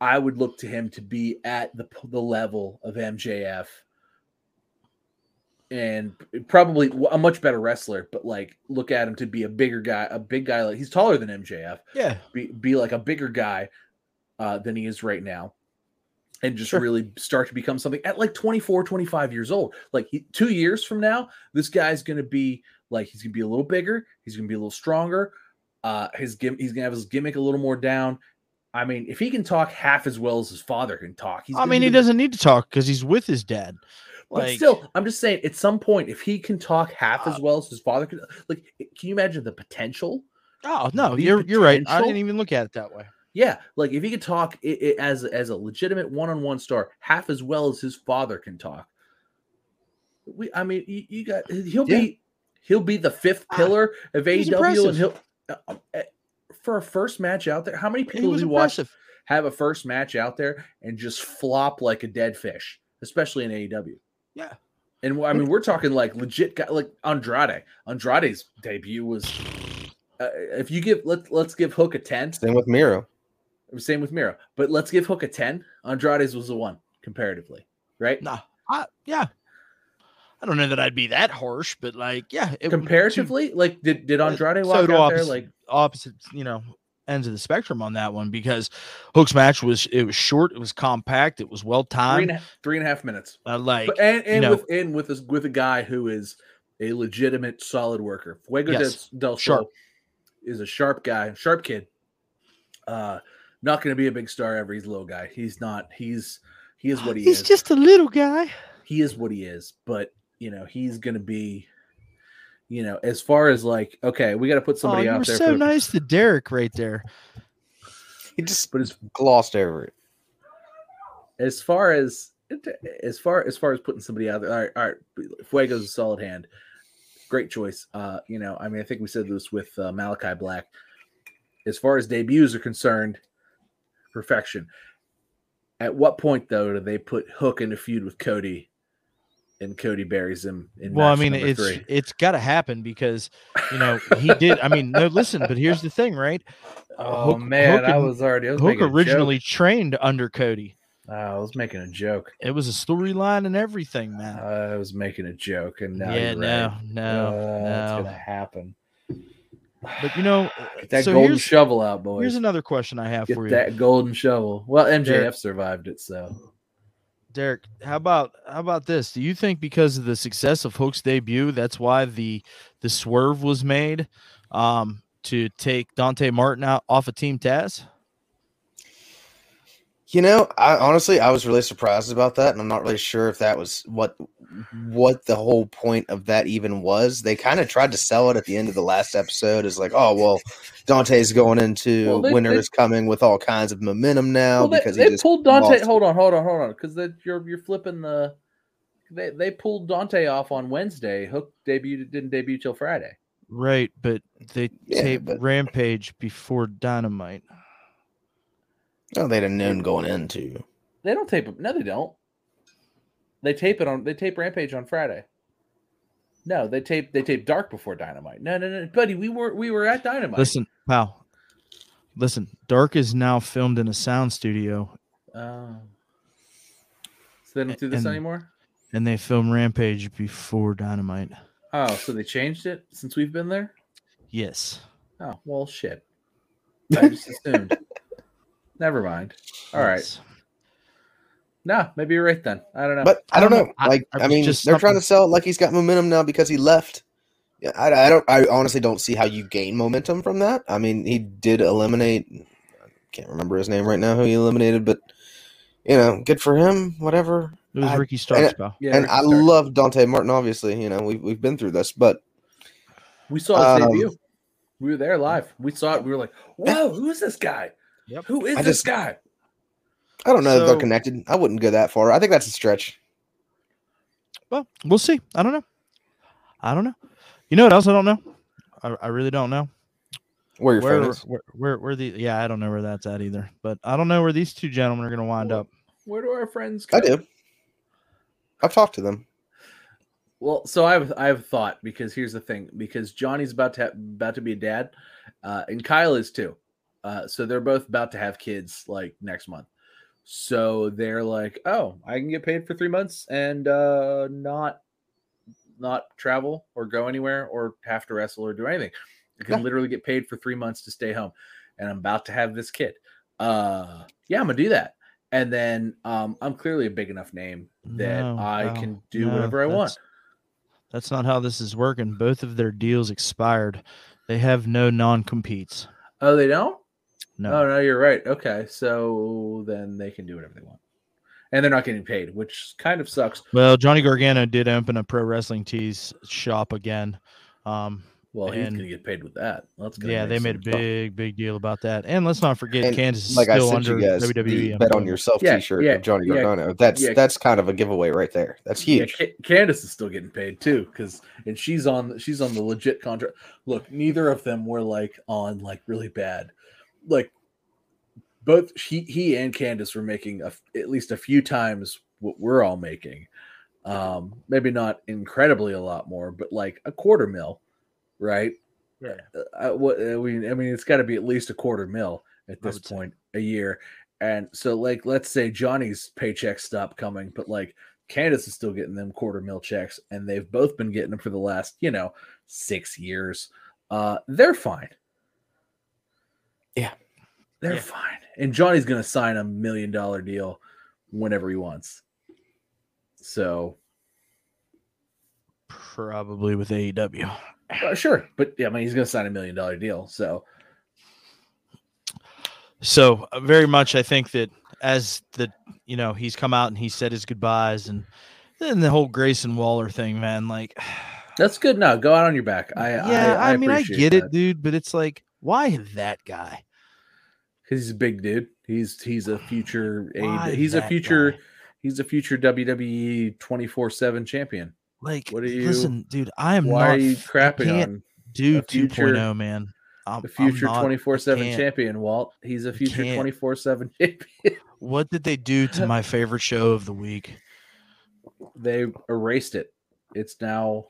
I would look to him to be at the the level of MJF, and probably a much better wrestler. But like, look at him to be a bigger guy, a big guy. Like he's taller than MJF Yeah, be, be like a bigger guy uh, than he is right now and just Sure. really start to become something at like 24 25 years old like he, two years from now this guy's going to be like he's going to be a little bigger he's going to be a little stronger uh his he's going to have his gimmick a little more down i mean if he can talk half as well as his father can talk he's I mean he doesn't need to talk because he's with his dad. But still i'm just saying at some point if he can talk half as Uh, well as his father could like can you imagine the potential oh no, the you're you're right. I didn't even look at it that way. Yeah, like if he could talk i i as as a legitimate one-on-one star, half as well as his father can talk. We, I mean, you, you got he'll Yeah. be he'll be the fifth Ah, pillar of AEW, and he'll uh, uh, uh, for a first match out there. How many people have you watched have a first match out there and just flop like a dead fish, especially in AEW? Yeah. And I mean, we're talking like legit guy, like Andrade. Andrade's debut was. Uh, if you give let let's give Hook a ten. Same with Miro. Same with Miro. But let's give Hook a 10. Andrade's was a one comparatively, right? Nah, I, yeah. I don't know that I'd be that harsh, but like, yeah, it, Comparatively, like did, did Uh, Andrade walk do out there like opposite, you know, ends of the spectrum on that one because Hook's match was it was short, it was compact, it was well timed. a, three and a half minutes? Uh, like, But, and and know- with and with this with a guy who is a legitimate solid worker. Fuego Yes. del, del. Sol is a sharp guy, sharp kid. Uh not going to be a big star ever. He's a little guy. He's not. He's he is what he he's is. He's just a little guy. he is what he is, but you know, he's gonna be, you know, as far as like, okay, we got to put Oh, somebody you out were there. so for the- nice to Derek right there. He just But as glossed over it. as far as as far as far as putting somebody out there, all right, all right, Fuego's a solid hand. great choice. Uh, you know, I mean, I think we said this with uh, Malachi Black. As far as debuts are concerned, perfection. At what point though do they put Hook in a feud with Cody, and Cody buries him? In Well, I mean, it's three? it's got to happen because you know he did. I mean, no, listen, but here's the thing, right? oh Hook- man, Hook I was already I was Hook originally trained under Cody. Oh, I was making a joke. It was a storyline and everything, man. I was making a joke, and now yeah, no, right. no, Uh, That's no. gonna happen. But you know, Get that so golden shovel out, boys. here's another question I have Get for you, that golden shovel. Well, MJF survived it, so Derek. How about how about this? Do you think because of the success of Hook's debut, that's why the the swerve was made um, to take Dante Martin out off of Team Taz? You know, I honestly I was really surprised about that, and I'm not really sure if that was what what the whole point of that even was. They kind of tried to sell it at the end of the last episode as like, oh well, Dante's going into Well, they- winter they- is coming with all kinds of momentum now well, they, because they he just pulled Dante. lost. Hold on, hold on, hold on, because you're you're flipping the. They they pulled Dante off on Wednesday. Hook debuted didn't debut till Friday. Right, but they Yeah, taped but- Rampage before Dynamite. Oh, they'd have known going into. They don't tape it. No, they don't. They tape it on. They tape Rampage on Friday. No, they tape they tape Dark before Dynamite. No, no, no, buddy. We were we were at Dynamite. Listen, pal. Listen, Dark is now filmed in a sound studio, Oh. So they don't do this And- anymore. and they film Rampage before Dynamite. Oh, so they changed it since we've been there. Yes. Oh well, shit. I just assumed. Never mind. All right. Yes. Nah, maybe you're right then. I don't know. But I, I don't don't know. know. I- Like, I I, mean, just they're trying to sell it like he's got momentum now because he left. Yeah, I, I don't. I honestly don't see how you gain momentum from that. I mean, he did eliminate. I can't remember his name right now. Who he eliminated, but you know, good for him. Whatever. It was I- Ricky Starks, and- yeah, and Ricky I Starks. love Dante Martin. Obviously, you know, we've we've been through this, but We saw his um, debut. We were there live. We saw it. We were like, "Whoa, who is this guy? Yep. Who is I this just- guy?" I don't know if they're connected. I wouldn't go that far. I think that's a stretch. Well, we'll see. I don't know. I don't know. You know what else I don't know? I, I really don't know. Where your Where, phone is. where, where, where the, yeah, I don't know where that's at either. But I don't know where these two gentlemen are going to wind Well, up. Where do our friends go? I do. I've talked to them. Well, so I have I have thought because here's the thing because Johnny's about to have, about to be a dad, uh, and Kyle is too. Uh, so they're both about to have kids like next month. So they're like, oh, I can get paid for three months and uh, not not travel or go anywhere or have to wrestle or do anything. I can literally get paid for three months to stay home, and I'm about to have this kid. Uh, yeah, I'm gonna do that. And then um, I'm clearly a big enough name that No, I can do no, whatever I want. that's- That's not how this is working. Both of their deals expired. They have no non competes. Oh, they don't? No. Oh no, you're right. Okay, so then they can do whatever they want, and they're not getting paid, which kind of sucks. Well, Johnny Gargano did open a pro wrestling tees shop again. Um, Well, he's And- gonna get paid with that. That's gonna yeah, they made a some- big, big deal about that. And let's not forget, And Candace is Like I still sent under you guys, WWE. the bet on employment. yourself Yeah, T-shirt yeah, of Johnny yeah, Gargano. That's yeah. that's kind of a giveaway right there. That's Yeah, huge. Ca- Candace is still getting paid too, because and she's on she's on the legit contract. Look, neither of them were like on like really bad, like both he he and Candace were making a at least a few times what we're all making. Um, maybe not incredibly a lot more, but like a quarter mil, right? Yeah. uh, what I mean, I mean, it's got to be at least a quarter mil at this would say. point a year. And so, like, let's say Johnny's paychecks stop coming, but like Candace is still getting them quarter mil checks, and they've both been getting them for the last, you know, six years. Uh, they're fine. Yeah. they're Yeah. fine. And Johnny's gonna sign a million dollar deal whenever he wants. So Probably with AEW. uh, sure, but yeah, I mean, he's gonna sign a million dollar deal. So So uh, very much, I think that as the you know he's come out and he said his goodbyes and then the whole Grayson Waller thing, man. Like, that's good. No, go out on your back. I yeah, I, mean, I get that. it, dude, but it's like, why that guy? because he's a big dude. He's he's a future Why he's a future guy? he's a future WWE twenty four seven champion. like What are you- listen, dude, I am Why not are you crapping on do future- 2.0, man. I'm, the future twenty four seven champion, Walt? He's a future twenty four seven champion. What did they do to my favorite show of the week? they erased it. It's now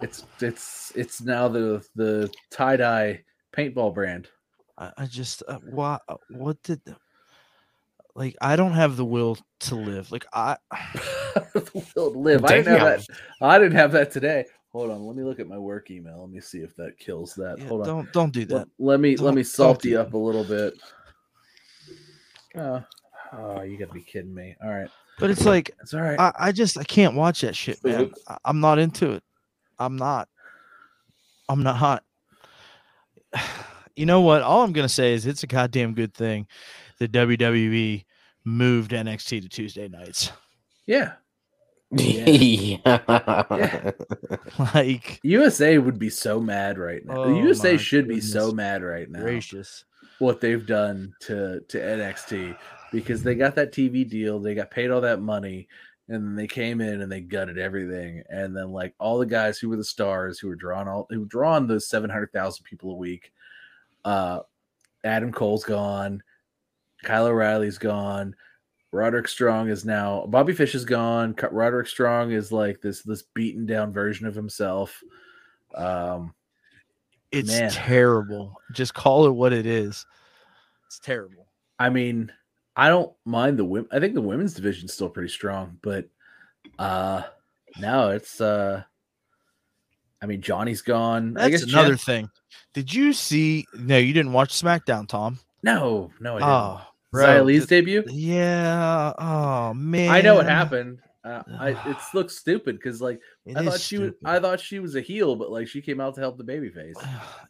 it's it's it's now the the tie dye paintball brand. I, I just uh, what uh, what did like I don't have the will to live. Like I the will to live. I didn't have that. I didn't have that today. Hold on, let me look at my work email. Let me see if that kills that. yeah, Hold on. don't don't do that. let me let me don't salt do you that. up a little bit. Oh, oh, you gotta be kidding me. All right. But it's like It's all right. I, I just I can't watch that shit, man. I, I'm not into it. I'm not. I'm not. You know what? All I'm gonna say is it's a goddamn good thing that WWE moved NXT to Tuesday nights. yeah. yeah. like USA would be so mad right now. Oh USA my should be so mad right now. gracious. what they've done to to NXT because they got that TV deal, they got paid all that money, and then they came in and they gutted everything, and then like all the guys who were the stars who were drawn all who were drawing those seven hundred thousand people a week, uh, Adam Cole's gone, Kyle O'Reilly's gone. Roderick Strong is now Bobby Fish is gone. Roderick Strong is like this this beaten down version of himself. Um, It's Man. terrible. Just call it what it is. It's terrible. I mean, I don't mind the women. I think the women's division's still pretty strong, but uh no, it's uh I mean Johnny's gone. I That's guess another Jen- thing. Did you see? No, you didn't watch SmackDown, Tom. No, no, I didn't. Oh, bro, th- debut? Yeah. Oh man. I know what happened. Uh, I it looks stupid because like It I thought she was, I thought she was a heel, but like she came out to help the babyface.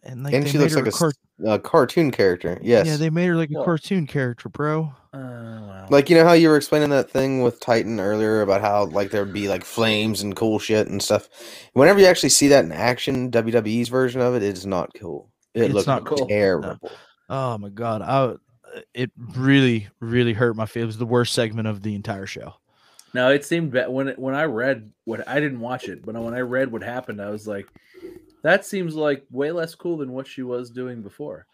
and like and they she made looks her like a, a car- s- a cartoon character. Yes. Yeah, they made her like a Well- cartoon character, bro. Uh, well. like you know how you were explaining that thing with Titan earlier about how like there'd be like flames and cool shit and stuff. Whenever you actually see that in action, WWE's version of it, it is not cool. It It's looks not cool. terrible. Oh my god, I it really really hurt my feelings. It was the worst segment of the entire show. No, it seemed bad when it, when I read what I didn't watch it, but when I read what happened, I was like, that seems like way less cool than what she was doing before.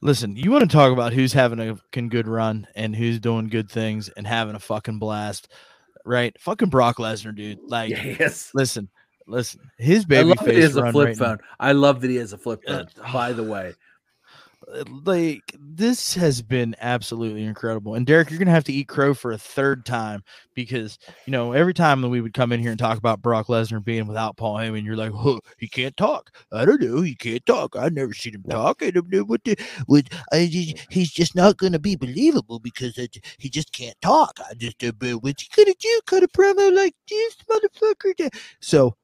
Listen, you want to talk about who's having a fucking good run and who's doing good things and having a fucking blast, right? Fucking Brock Lesnar, dude. Like, Yes. listen, listen, his I baby love that he face has a flip right now- phone. I love that he has a flip Uh, phone. by the way, like this has been absolutely incredible. And Derek, you're gonna have to eat crow for a third time because you know every time that we would come in here and talk about Brock Lesnar being without Paul Heyman, you're like, "Huh, he can't talk." I don't know, he can't talk. I've never seen him talk. I don't know what the what. I he's just not gonna be believable because I, he just can't talk. I just uh, but what's he gonna do? Cut a promo like this, motherfucker? So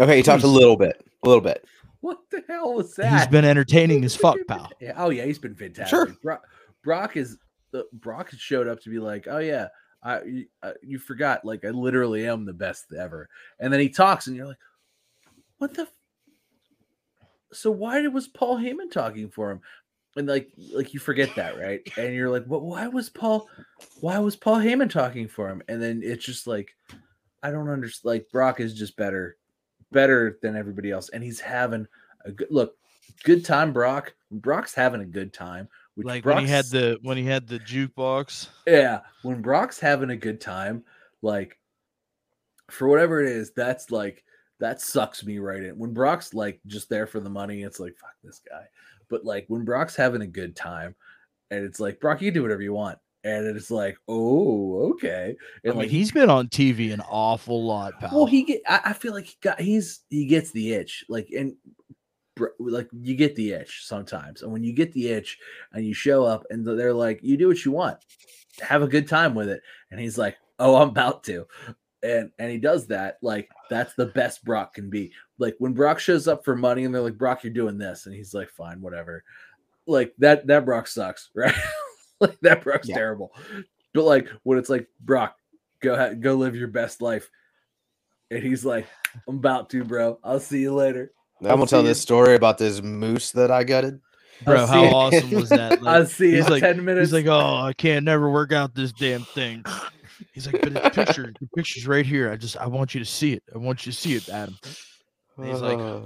Okay, he talked a little bit, a little bit. What the hell was that? he's been entertaining as fuck, pal. Yeah, oh yeah, he's been fantastic. Sure. Brock, Brock is the Brock has showed up to be like, oh yeah, I you, uh, you forgot, like I literally am the best ever. And then he talks, and you're like, what the? f- So why did, was Paul Heyman talking for him? And like, like you forget that, right? And you're like, what? Why was Paul? Why was Paul Heyman talking for him? And then it's just like, I don't understand. Like Brock is just better, better than everybody else, and he's having a good look. Good time, Brock. Brock's having a good time. Like when he had the when he had the jukebox. yeah, when Brock's having a good time, like for whatever it is, that's like that sucks me right in. When Brock's like just there for the money, it's like fuck this guy. But like when Brock's having a good time, and it's like Brock, you can do whatever you want, and it's like oh okay, I mean, like he's been on TV an awful lot, pal. well he get I, I feel like he got he's he gets the itch like and like you get the itch sometimes and when you get the itch and you show up and they're like you do what you want. Have a good time with it. And he's like oh i'm about to. And and he does that like that's the best brock can be. Like when brock shows up for money and they're like brock you're doing this. And he's like fine whatever. Like that that brock sucks right like that brock's Yeah. terrible but like when it's like brock go ahead go live your best life and he's like i'm about to bro i'll see you later I'm gonna tell see this story about this moose that I gutted. Bro, how it. awesome was that? i'll see you he's in like, 10 minutes he's like, oh, I can't never work out this damn thing. He's like, but the picture, the picture's right here. I just, I want you to see it. I want you to see it, Adam. And he's like, Uh,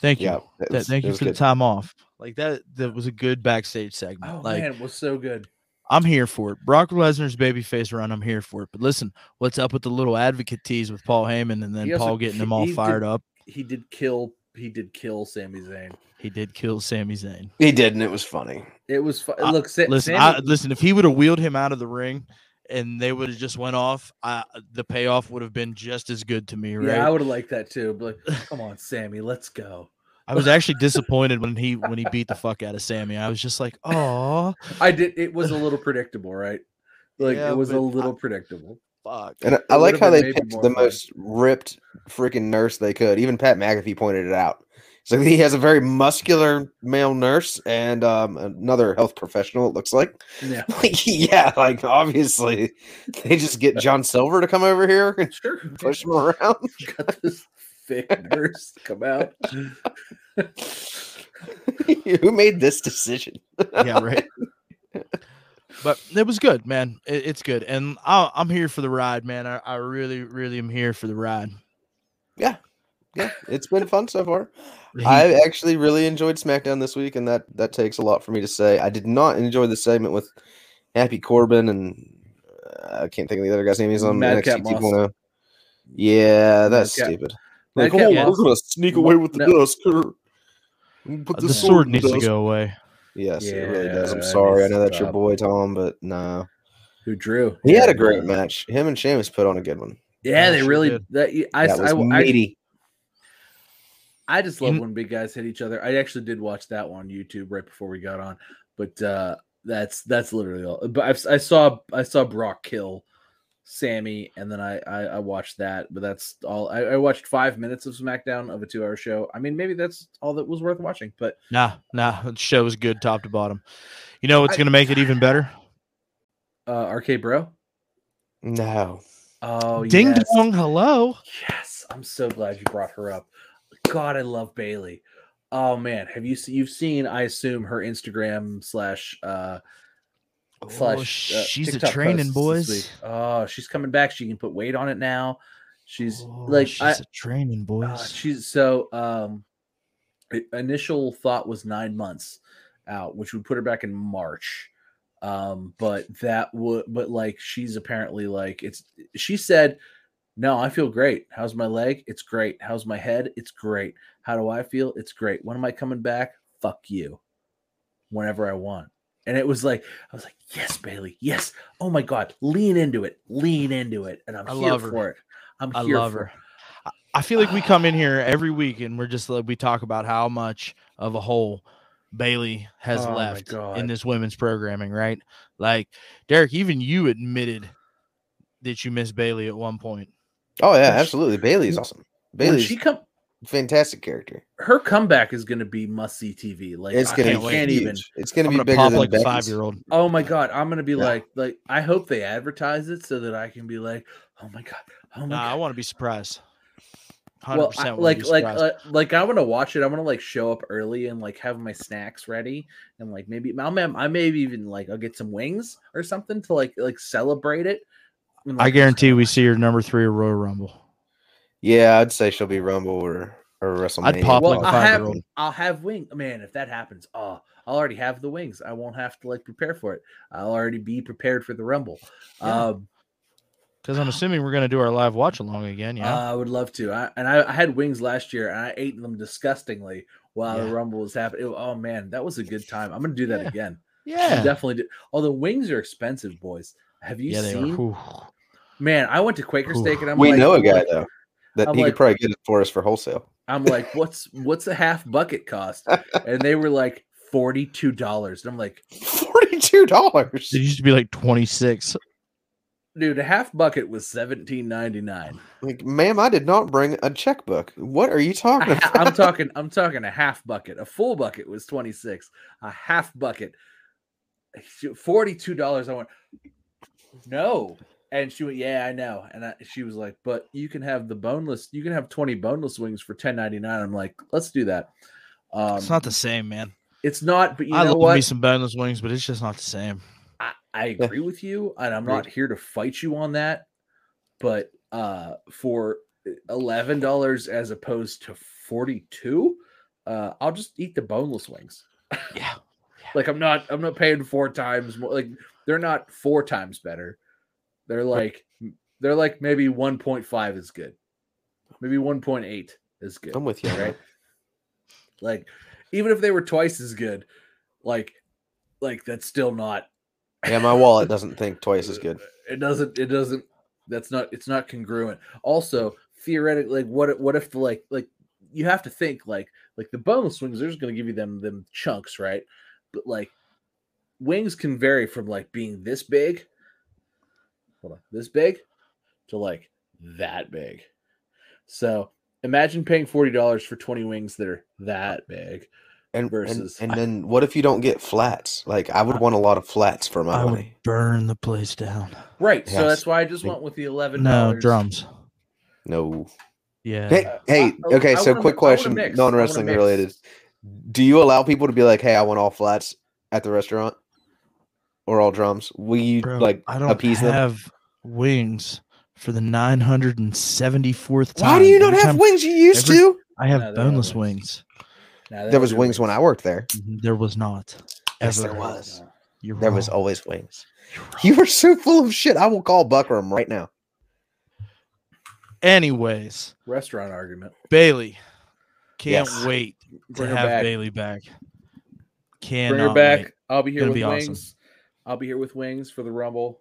Thank you. yeah, it Th- thank you was for the time off. Like that, that was a good backstage segment. Oh like man, it was so good. I'm here for it. Brock Lesnar's babyface run. I'm here for it. But listen, what's up with the little advocate tease with Paul Heyman and then He Paul getting them all fired did- up? He did kill. He did kill Sami Zayn. He did kill Sami Zayn. he did, and it was funny. It was fu- I- look. Sa- Listen, Sami- I, listen. If he would have wheeled him out of the ring, and they would have just went off, I, the payoff would have been just as good to me, right? yeah, I would have liked that too. But like, come on, Sami, let's go. I was actually disappointed when he when he beat the fuck out of Sami. I was just like, oh, I did. It was a little predictable, right? Like Yeah, it was a but little predictable. fuck. And I- I like how they picked the fun. most ripped freaking nurse they could. Even Pat McAfee pointed it out. So he has a very muscular male nurse and um, another health professional. It looks like. Yeah, Like, yeah, like obviously they just get John Silver to come over here and sure. push him around. Got this thick nurse come out. Who made this decision? yeah, right. But it was good, man. It, it's good, and I, I'm here for the ride, man. I, I really, really am here for the ride. Yeah, yeah, it's been fun so far. I actually really enjoyed SmackDown this week, and that that takes a lot for me to say. I did not enjoy the segment with Happy Corbin and uh, I can't think of the other guy's name. He's on Madcap NXT Moss. 2.0. Yeah, that's Madcap- stupid. Like, Madcap oh, Moss. we're gonna sneak away with the no. dust. Kurt. Put the this sword in the needs to go away. Yes, it really does. I'm sorry. I know that's your boy Tom, but nah. Who drew? He had a great match. Him and Sheamus put on a good one. Yeah, Yeah, they really. That I, That was I, meaty. I just love You- when big guys hit each other. I actually did watch that one on YouTube right before we got on, but uh that's that's literally all. But I've, I saw I saw Brock kill Sami, and then I I, I watched that. But that's all. I, I watched five minutes of SmackDown of a two-hour show. I mean, maybe that's all that was worth watching. But Nah, nah. The show was good, top to bottom. You know what's gonna make it even better? uh RK Bro. No. Oh, Ding yes. dong, hello. Yes, I'm so glad you brought her up. God, I love Bayley. Oh man, have you seen? You've seen, I assume, her Instagram slash uh Oh, slash. uh, she's a training, boys. Oh, she's coming back. She can put weight on it now. She's Oh, like, she's I, a training, boys. uh, she's so. Um, initial thought was nine months out, which would put her back in March. Um, but that would, but like, she's apparently like, it's. She said, "No, I feel great. How's my leg? It's great. How's my head? It's great. How do I feel? It's great. When am I coming back? Fuck you. Whenever I want." And it was like, I was like, yes, Bayley, yes. Oh my God, lean into it, lean into it. And I'm I here love her. for it. I'm I here love for her. it. I- I feel like we come in here every week and we're just like we talk about how much of a hole Bayley has Oh left in this women's programming, right? Like Derek, even you admitted that you miss Bayley at one point. Oh yeah, absolutely. Bayley is awesome. When Bayley's she come, fantastic character. her comeback is going to be must see TV. Like It's gonna can't be huge. even. It's gonna be gonna bigger than like a Becky's. five year old. Oh my god, I'm gonna be Yeah. like, like I hope they advertise it so that I can be like, oh my god, oh my Nah, I want to be surprised. Hundred Well, I- percent. like, like, uh, like I want to watch it. I want to like show up early and like have my snacks ready and like maybe I'll, ma- I maybe even like I'll get some wings or something to like like celebrate it. And, I guarantee we see your number three at Royal Rumble. Yeah, I'd say she'll be Rumble or or WrestleMania. pop Well, like a I'll have five-year-old. I'll have wing. Man, if that happens, oh, I'll already have the wings. I won't have to like prepare for it. I'll already be prepared for the rumble. Yeah. Um, Because I'm assuming we're gonna do our live watch along again. Yeah. Uh, I would love to. I, and I, I had wings last year, and I ate them disgustingly while Yeah. the rumble was happening. It- oh man, that was a good time. I'm gonna do that Yeah. again. yeah. Definitely. Do. Although wings are expensive, boys. Have you yeah, they seen? are. Man, I went to Quaker Ooh. Steak, and I'm like, we like, know a I'm guy like- though that I'm he like- could probably get it for us for wholesale. I'm like, what's what's a half bucket cost? And they were like forty two dollars. And I'm like, Forty two dollars. It used to be like 26. dude, a half bucket was seventeen ninety nine. Like, ma'am, I did not bring a checkbook. What are you talking about? I'm talking. I'm talking a half bucket. A full bucket was twenty six. A half bucket, forty two dollars. I went, no, and she went, yeah, I know. And I, she was like, but you can have the boneless. You can have twenty boneless wings for ten ninety nine. I'm like, let's do that. Um, It's not the same, man. It's not. But you I know love what? me some boneless wings, but it's just not the same. I agree with you, and I'm not here to fight you on that. But uh, for eleven dollars as opposed to forty two, uh, I'll just eat the boneless wings. Yeah. Like I'm not I'm not paying four times more. Like they're not four times better. They're like they're like maybe 1.5 is good. Maybe 1.8 is good. I'm with you. Right. Like even if they were twice as good, like like that's still not Yeah, my wallet doesn't think twice as good. it doesn't it doesn't that's not it's not congruent also theoretically like what if- what if the like like you have to think like like the boneless wings they're just going to give you them them chunks right but like wings can vary from like being this big hold on this big to like that big so imagine paying $40 for 20 wings that are that big And, Versus- and and then what if you don't get flats? Like I would want a lot of flats for my I would burn the place down. right so that's why i just went with the 11 No drums. No. Yeah. Hey, Uh, hey. I- okay, I so wanna- quick I wanna question, non wrestling related. Do you allow people to be like, "Hey, I want all flats at the restaurant," or all drums? Will you Bro, like I don't appease them? Have wings for the 974th time. Why do you not Every have time wings? You used every- to. I have No, they have boneless wings. wings. Nah, they There was do wings when I worked there. Mhm, There was not. Yes, Ever. there was. You're There was always wings. You're were so full of shit. I will call Buckram right now. Anyways, restaurant argument Bayley. Can't Yes. wait to Bring her have back. Bayley back. Can't bring her back. wait. I'll be here Gonna with be awesome. wings. I'll be here with wings for the rumble.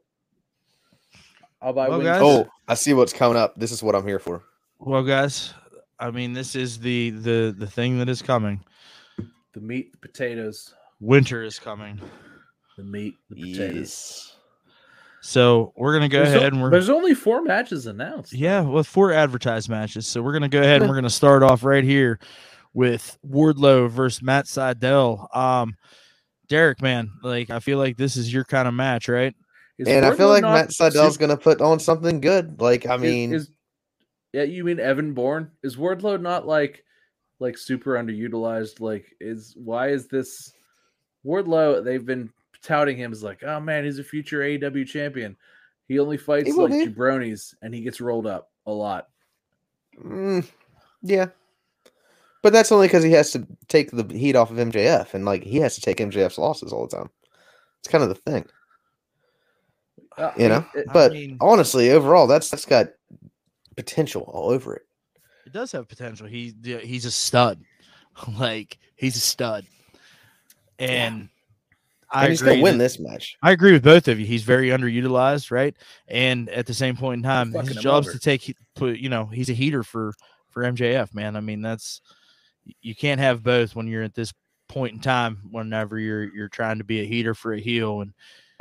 I'll buy Well, wings. guys- Oh, I see what's coming up. This is what I'm here for. Well, guys, I mean, this is the the the thing that is coming. the meat, the potatoes, Winter is coming, the meat, the potatoes. Yes. so we're gonna go There's o- ahead and we're There's only four matches announced. yeah, with four advertised matches. So we're gonna go ahead and we're gonna start off right here with Wardlow versus Matt Sydal. Um, Derek, man, like I feel like this is your kind of match, right? Is And I feel like Matt Sydal's going to put on something good. Like, I mean, is, yeah, you mean Evan Bourne? Is Wardlow not like like super underutilized? Like, is why is this Wardlow? They've been touting him as like, oh man, he's a future AEW champion. He only fights will like be. jabronis, and he gets rolled up a lot. mm, yeah. But that's only because he has to take the heat off of MJF, and like he has to take MJF's losses all the time. It's kind of the thing, Uh, you know. it- I But mean- honestly, overall, that's that's got potential all over it. It does have potential. He yeah, he's a stud. like he's a stud. And I And he's agree gonna win this match. I agree with both of you. He's very underutilized, right? And at the same point in time, his him job's over. to take put. You know, he's a heater for for MJF, man. I mean, that's you can't have both when you're at this point in time. Whenever you're you're trying to be a heater for a heel, and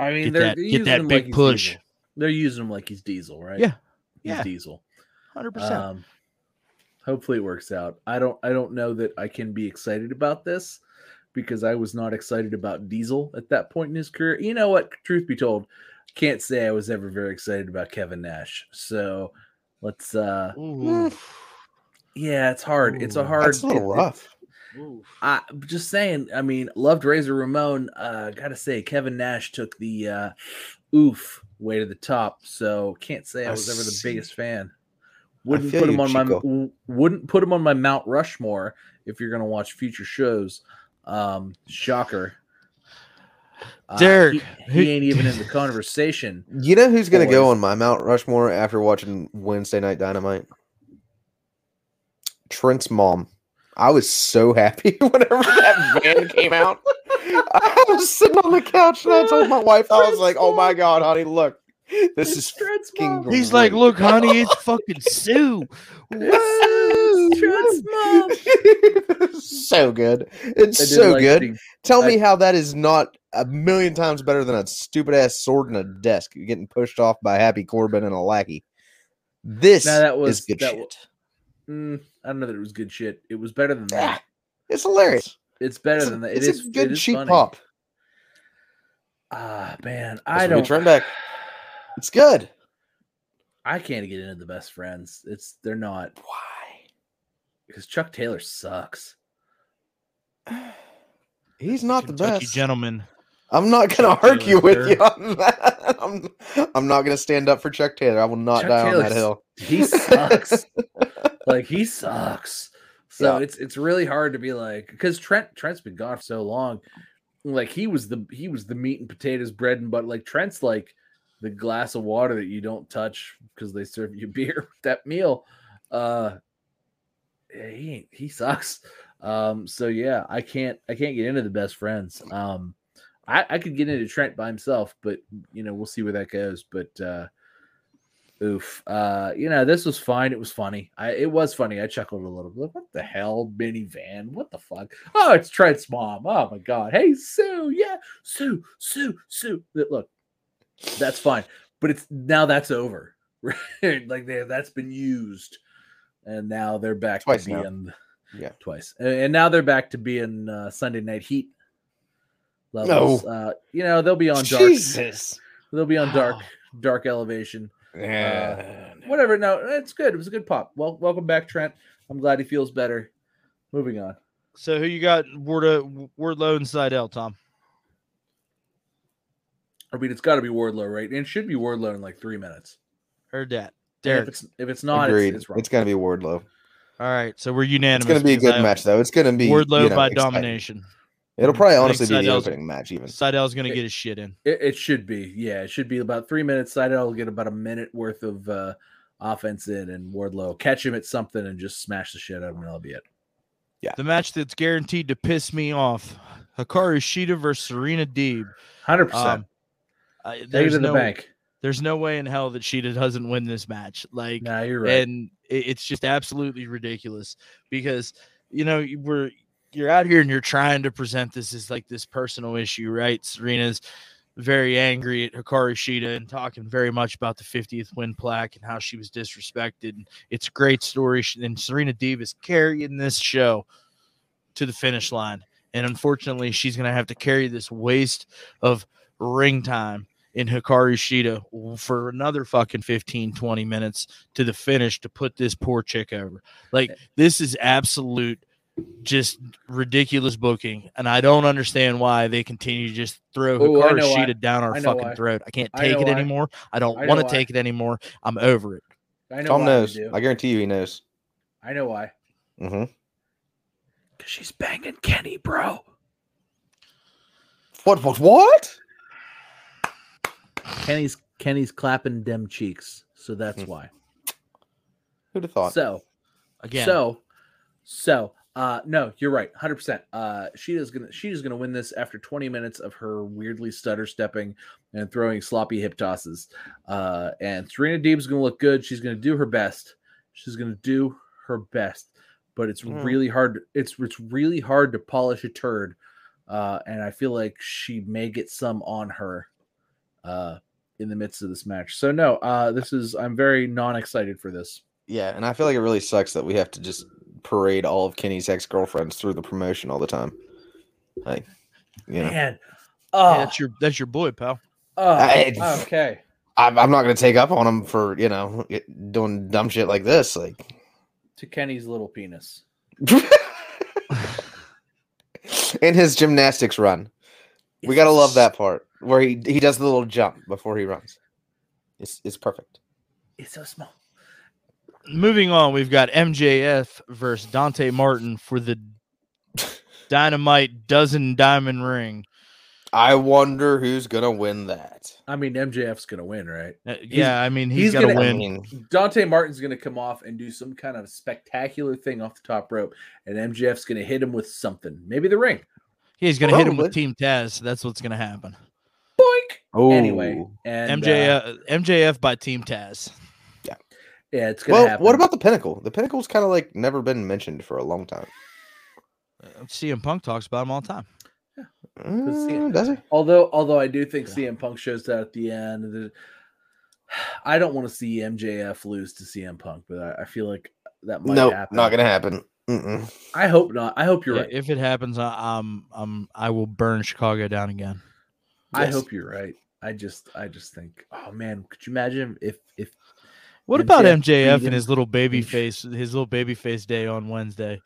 I mean, Get they're, that- they're get using that him big he's push. Diesel. They're using him like he's Diesel, right? Yeah. he's Yeah. Diesel. hundred percent. Um, hopefully it works out. I don't. I don't know that I can be excited about this because I was not excited about Diesel at that point in his career. You know what? Truth be told, can't say I was ever very excited about Kevin Nash. So let's. uh Yeah, it's hard. It's a hard. That's a little it- it- rough. I just saying. I mean, loved Razor Ramon. Uh, gotta say, Kevin Nash took the uh, oof way to the top. So can't say I I was ever the biggest fan. Wouldn't put him on my Chico. w- wouldn't put him on my Mount Rushmore if you're gonna watch future shows. Um, shocker. Uh, Derek, he, who- he ain't even in the conversation. You know who's gonna go on my Mount Rushmore after watching Wednesday Night Dynamite? Trent's mom. I was so happy whenever that van came out. I was sitting on the couch and I told my wife, I was like, "Oh my god, honey, look, this is Trent's fucking mom. He's like, look, honey, it's fucking Sue. It's Trent's mom. so good. It's so like good. the- Tell I- me how that is not a million times better than a stupid ass sword in a desk getting pushed off by Happy Corbin and a lackey. This Now, that was- is good that shit. Wa- Mm, I don't know that it was good shit. It was better than that. Ah, it's hilarious. It's better It's a, than that. It it's is a good it is cheap funny. pop. Ah, man, That's I what we don't. trend back. It's good. I can't get into the best friends. It's they're not Why? because Chuck Taylor sucks. He's not the best. gentleman. I'm not gonna Chuck argue Taylor, with you on that. I'm, I'm not gonna stand up for Chuck Taylor. I will not Chuck die on that hill. He sucks. like he sucks. So Yeah. it's it's really hard to be like because Trent Trent's been gone for so long. Like he was the he was the meat and potatoes, bread and butter. Like Trent's like the glass of water that you don't touch because they serve you beer with that meal. Uh he he sucks. Um so yeah, I can't I can't get into the best friends. Um I, I could get into Trent by himself, but you know, we'll see where that goes. But uh oof. Uh, you know, this was fine. It was funny. I it was funny. I chuckled a little bit. What the hell, minivan? What the fuck? Oh, it's Trent's mom. Oh my god. Hey, Sue. Yeah, Sue, Sue, Sue. Look, that's fine. But it's now that's over. Right? like they that's been used. And now they're back Twice to now. Yeah. twice. And, and now they're back to being uh, Sunday night heat levels. Uh, you know, they'll be on dark. Jesus. They'll be on dark, Wow. dark elevation. Yeah. Whatever. No, it's good. It was a good pop. Well, welcome back, Trent. I'm glad he feels better. Moving on. So who you got? Ward Wardlow and Sydal, Tom. I mean, it's got to be Wardlow, right? And it should be Wardlow in like three minutes. Heard that. Derek. If it's if it's not, Agreed. it's, it's wrong. It's gonna be Wardlow. All right. So we're unanimous. It's gonna be a good I- match though. It's gonna be Wardlow you know, by exciting. domination. It'll probably honestly be the opening match even. Sydal's gonna get his shit in. It, it should be. Yeah, it should be about three minutes. Sydal will get about a minute worth of uh, offense in, and Wardlow catch him at something and just smash the shit out of him, and that'll be it. Yeah. The match that's guaranteed to piss me off: Hikaru Shida versus Serena Deeb. Hundred percent. Um, I- there's in no, the bank. there's no way in hell that Shida doesn't win this match. Like, Nah, you're right. and it, it's just absolutely ridiculous because you know we're you're out here and you're trying to present this as like this personal issue, right? Serena's very angry at Hikaru Shida and talking very much about the 50th win plaque and how she was disrespected. And it's a great story. And Serena Deeb is carrying this show to the finish line. And unfortunately, she's going to have to carry this waste of ring time in Hikaru Shida for another fucking 15, 20 minutes to the finish to put this poor chick over. Like, this is absolute just ridiculous booking. And I don't understand why they continue to just throw Oh, I Hikaru know why. Shida down our fucking why. throat. I can't take know it why. anymore. I don't want to take it anymore. I'm over it. I know Tom why knows. You do. I guarantee you he knows. I know why. Mm-hmm. Because she's banging Kenny, bro. What? What? What? Kenny's Kenny's clapping them cheeks, so that's Hmm. why. Who'd have thought? So Again, So, so uh no, you're right, hundred percent. Uh, she is gonna she is gonna win this after 20 minutes of her weirdly stutter stepping and throwing sloppy hip tosses. Uh, and Serena Deeb's gonna look good. She's gonna do her best. She's gonna do her best, but it's Mm. really hard. It's it's really hard to polish a turd. Uh, and I feel like she may get some on her. Uh, in the midst of this match. So no, uh, this is I'm very non-excited for this. Yeah, and I feel like it really sucks that we have to just parade all of Kenny's ex girlfriends through the promotion all the time. Like, you know, Man, Hey, oh, that's your that's your boy, pal. oh, I- okay. I'm, I'm not going to take up on him for you know doing dumb shit like this. Like, To Kenny's little penis. in his gymnastics run, we gotta love that part where he he does the little jump before he runs. It's it's perfect. It's so small. Moving on, we've got MJF versus Dante Martin for the Dynamite Dozen Diamond Ring. I wonder who's gonna win that. I mean, MJF's gonna win, right? Uh, yeah, I mean he's, he's got to gonna- win. I mean, Dante Martin's gonna come off and do some kind of spectacular thing off the top rope, and MJF's gonna hit him with something, maybe the ring. He's going to hit him with Team Taz. That's what's going to happen. Boink. oh, Anyway, and MJF uh, MJF by Team Taz. Yeah, it's gonna Well, happen. what about the pinnacle? The pinnacle's kind of like never been mentioned for a long time. Uh, CM Punk talks about him all the time. Mm, does he? Although, although I do think Yeah. CM Punk shows that at the end. the- I don't want to see MJF lose to CM Punk, but I, I feel like that might Nope, happen. not gonna happen. Mm-mm. I hope not. I hope you're Yeah, right. If it happens, I, um, um, I will burn Chicago down again. I hope you're right. I just, I just think, oh man, could you imagine if, if What about MJF MJF and his little baby in- face, his little baby face day on Wednesday?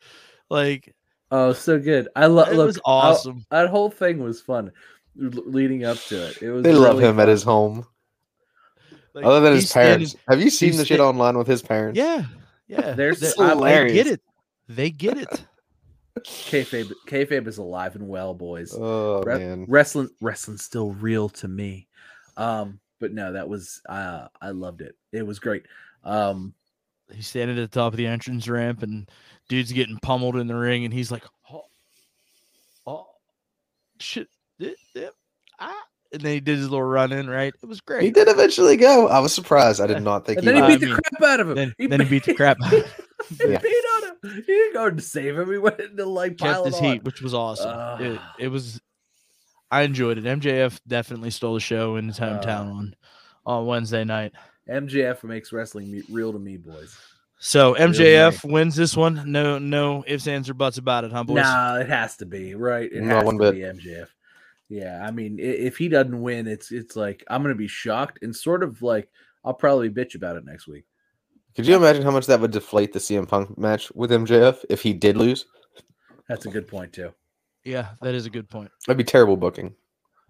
Like Oh, so good. I love. it Look, was I'll- awesome. that whole thing was fun. leading up to it. It was They love really him at his home. Like, Other than his he's standing- parents. Have you seen the shit online with his parents? Yeah, yeah. They're They- so I- they hilarious. get it. They get it. Kayfabe, kayfabe is alive and well, boys. Oh Re- man. wrestling, wrestling's still real to me. Um, but no, that was uh, I loved it. It was great. Um, He's standing at the top of the entrance ramp, and dude's getting pummeled in the ring, and he's like, "Oh, oh shit, ah," and then he did his little run in. Right, it was great. He did eventually go. I was surprised. I did not think and he then he beat the mean, crap out of him. Then, then he beat the crap. out of him, he Yeah. beat on him. He didn't go to save him. He went into like Kept pile his it heat, which was awesome. it, Ah. it was. I enjoyed it. MJF definitely stole the show in his hometown Ah. on on Wednesday night. MJF makes wrestling real to me, boys. So Real MJF wins this one. No, no ifs, ands, or buts about it, huh, boys? Nah, it has to be right. It Not has one to bit. be MJF. Yeah, I mean, if he doesn't win, it's it's like I'm gonna be shocked and sort of like I'll probably bitch about it next week. Could you imagine how much that would deflate the CM Punk match with MJF if he did lose? That's a good point too. Yeah, that is a good point. That'd be terrible booking. Be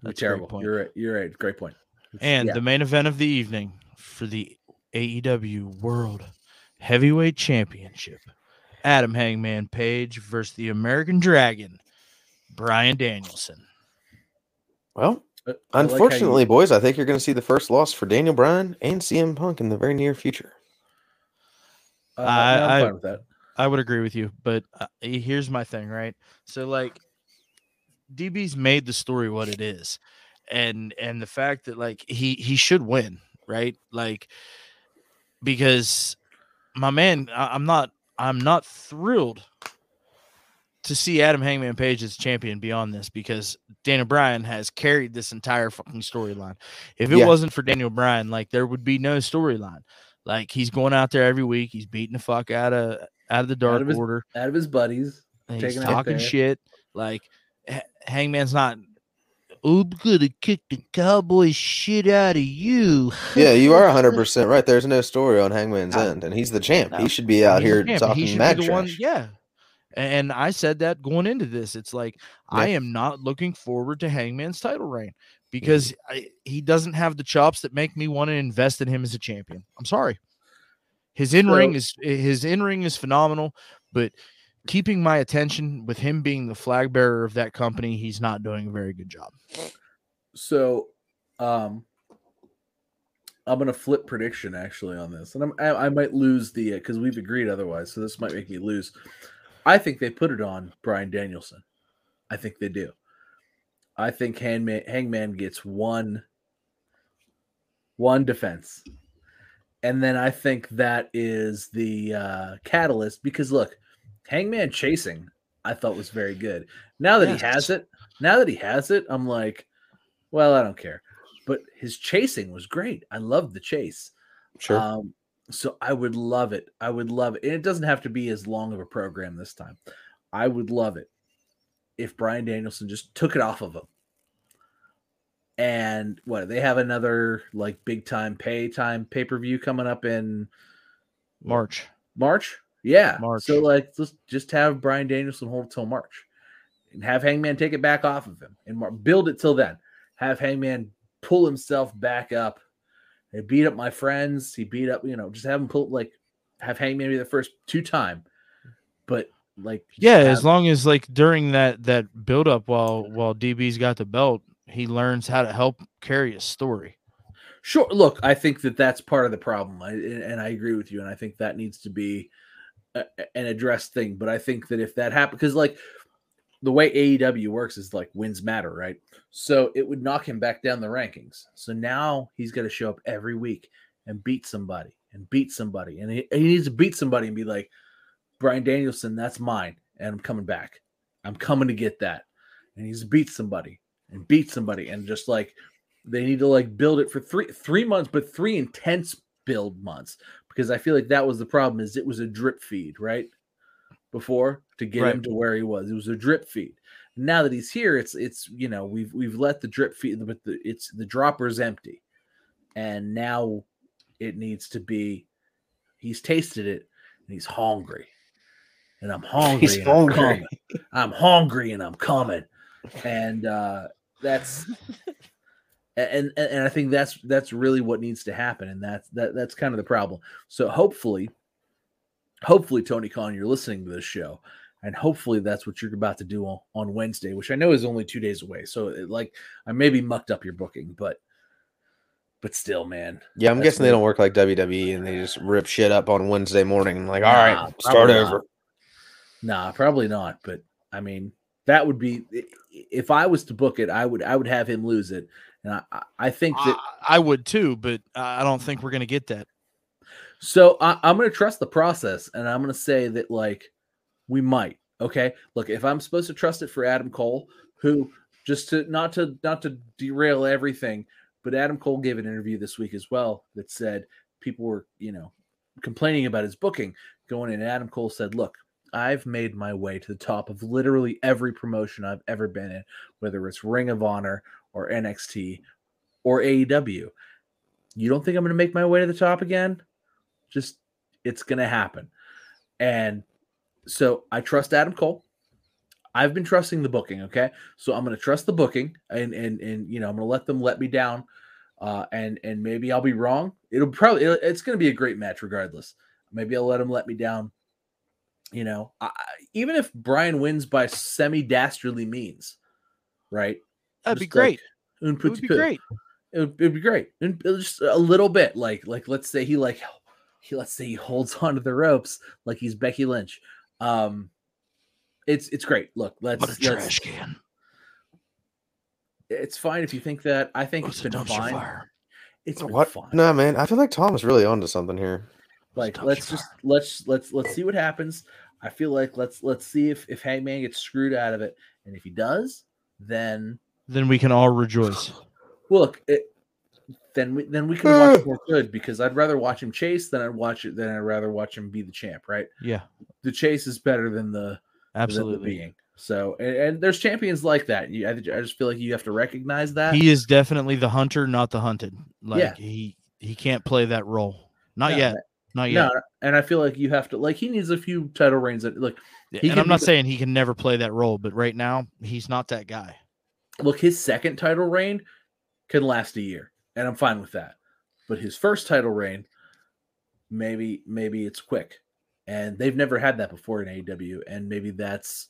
That's a terrible. point. You're right. You're right. Great point. And yeah. the main event of the evening for the AEW World Heavyweight Championship Adam Hangman Page versus the American Dragon, Bryan Danielson. Well, I- I like you- unfortunately, boys, I think you're going to see the first loss for Daniel Bryan and CM Punk in the very near future. uh, I- I'm I- fine with that. I would agree with you, but uh, here's my thing, right? So like DB's made the story what it is. And and the fact that like he he should win, right? Like because my man, I, I'm not I'm not thrilled to see Adam Hangman Page as champion beyond this because Daniel Bryan has carried this entire fucking storyline. If it Yeah. wasn't for Daniel Bryan, like there would be no storyline. Like he's going out there every week, he's beating the fuck out of out of the Dark of his- Order. Out of his buddies. he's talking shit. Like H- Hangman's not. "Oh, I'm gonna kick the cowboy shit out of you. Yeah, you are 100% right. There's no story on Hangman's No. end, and he's the champ. No. He should be out here talking mad the one- yeah. And I said that going into this. It's like I am not looking forward to Hangman's title reign mm-hmm. because I, he doesn't have the chops that make me want to invest in him as a champion. I'm sorry. His in ring is his in ring is phenomenal, but keeping my attention with him being the flag bearer of that company, he's not doing a very good job. So, um, I'm gonna flip prediction actually on this, and I'm, I, I might lose the because we've agreed otherwise. So this might make me lose. I think they put it on Bryan Danielson. I think they do. I think Hangman Hangman gets one one defense, and then I think that is the uh, catalyst because look, Hangman chasing I thought was very good. Now that he has it, now that he has it, I'm like, well, I don't care. But his chasing was great. I loved the chase. Sure. Um, so I would love it. I would love it. And it doesn't have to be as long of a program this time. I would love it if Bryan Danielson just took it off of him. And what they have another like big time pay time pay per view coming up in March. March. Yeah, March. So like, let's just have Bryan Danielson hold it till March, and have Hangman take it back off of him, and Mar- build it till then. Have Hangman pull himself back up. He beat up my friends. He beat up, you know, just have him pull like have Hangman be the first two time, but like Yeah, have- as long as like during that that build up while while DB's got the belt, he learns how to help carry a story. Sure. Look, I think that that's part of the problem, I, and and I agree with you, and I think that needs to be an addressed thing. But I think that if that happened, because like the way AEW works is like wins matter, right? So it would knock him back down the rankings. So now he's got to show up every week and beat somebody and beat somebody, and he, he needs to beat somebody and be like, Bryan Danielson, that's mine, and I'm coming back. I'm coming to get that, and he's beat somebody and beat somebody, and just like they need to like build it for three three months, but three intense build months because I feel like that was the problem is it was a drip feed, right? Before to get him to where he was, it was a drip feed. Now that he's here, it's it's you know we've we've let the drip feed, but the it's the dropper's empty, and now it needs to be. He's tasted it and he's hungry, and I'm hungry. He's and I'm hungry. I'm hungry and I'm coming, and uh that's and, and and I think that's that's really what needs to happen, and that's that that's kind of the problem. So hopefully, hopefully Tony Khan, you're listening to this show, and hopefully that's what you're about to do on, on Wednesday, which I know is only two days away. So it, like I maybe mucked up your booking, but but still, man. Yeah, I'm guessing they don't work like WWE and they just rip shit up on Wednesday morning. Like, all Nah, right, start not. over. Nah, probably not. But I mean, that would be if I was to book it, I would I would have him lose it, and I I- think that I, I would too, but I don't think we're gonna get that. So I, I'm going to trust the process, and I'm going to say that like we might. Okay, look, if I'm supposed to trust it for Adam Cole, who just to not to not to derail everything, but Adam Cole gave an interview this week as well that said people were you know complaining about his booking going in. And Adam Cole said, "Look, I've made my way to the top of literally every promotion I've ever been in, whether it's Ring of Honor or NXT or AEW. You don't think I'm going to make my way to the top again? Just it's going to happen. And so I trust Adam Cole. I've been trusting the booking, okay? So I'm going to trust the booking and and and you know, I'm going to let them let me down. Uh and and maybe I'll be wrong. It'll probably it'll, it's going to be a great match regardless. Maybe I'll let them let me down. You know, I, even if Bryan wins by semi dastardly means, right? That'd be Just like great. It would be great. it would, it'd be great and just a little bit like like let's say he like he let's say he holds onto the ropes like he's becky lynch um it's it's great look let's, What a let's trash can. it's fine if you think that i think What's it's a been dumpster fine fire? it's been What? fine No, man. I feel like Tom is really onto something here. like let's just fire. let's let's let's see what happens i feel like let's let's see if if hangman gets screwed out of it and if he does then Then we can all rejoice. Look, it, then we then we can watch more good because I'd rather watch him chase than I'd watch it than I'd rather watch him be the champ, right? Yeah, The chase is better than the than the absolutely. being. So and, and there's champions like that. You, I, I just feel like you have to recognize that. He is definitely the hunter, not the hunted. Like Yeah. he he can't play that role. Not No, yet. Not yet. No, and I feel like you have to like he needs a few title reigns. That look, Yeah, and I'm not the- saying he can never play that role, but right now he's not that guy. Look, his second title reign can last a year, and I'm fine with that. But his first title reign, maybe maybe it's quick, and they've never had that before in AEW, and maybe that's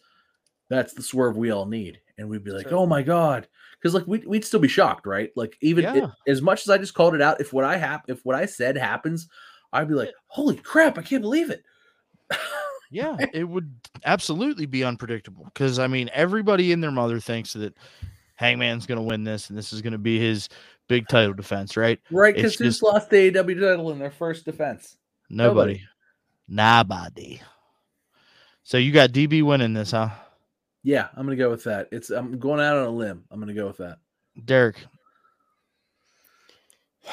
that's the swerve we all need, and we'd be like, So- oh my god, because like we'd, we'd still be shocked, right? Like even Yeah. as much as I just called it out, if what I hap- if what I said happens, I'd be like, holy crap, I can't believe it. Yeah, it would absolutely be unpredictable because I mean everybody and their mother thinks that Hangman's going to win this and this is going to be his big title defense, right? right? Because who's lost the AEW title in their first defense? Nobody. Nobody. So you got DB winning this, huh? Yeah, I'm gonna go with that. It's I'm going out on a limb. I'm gonna go with that. Derek.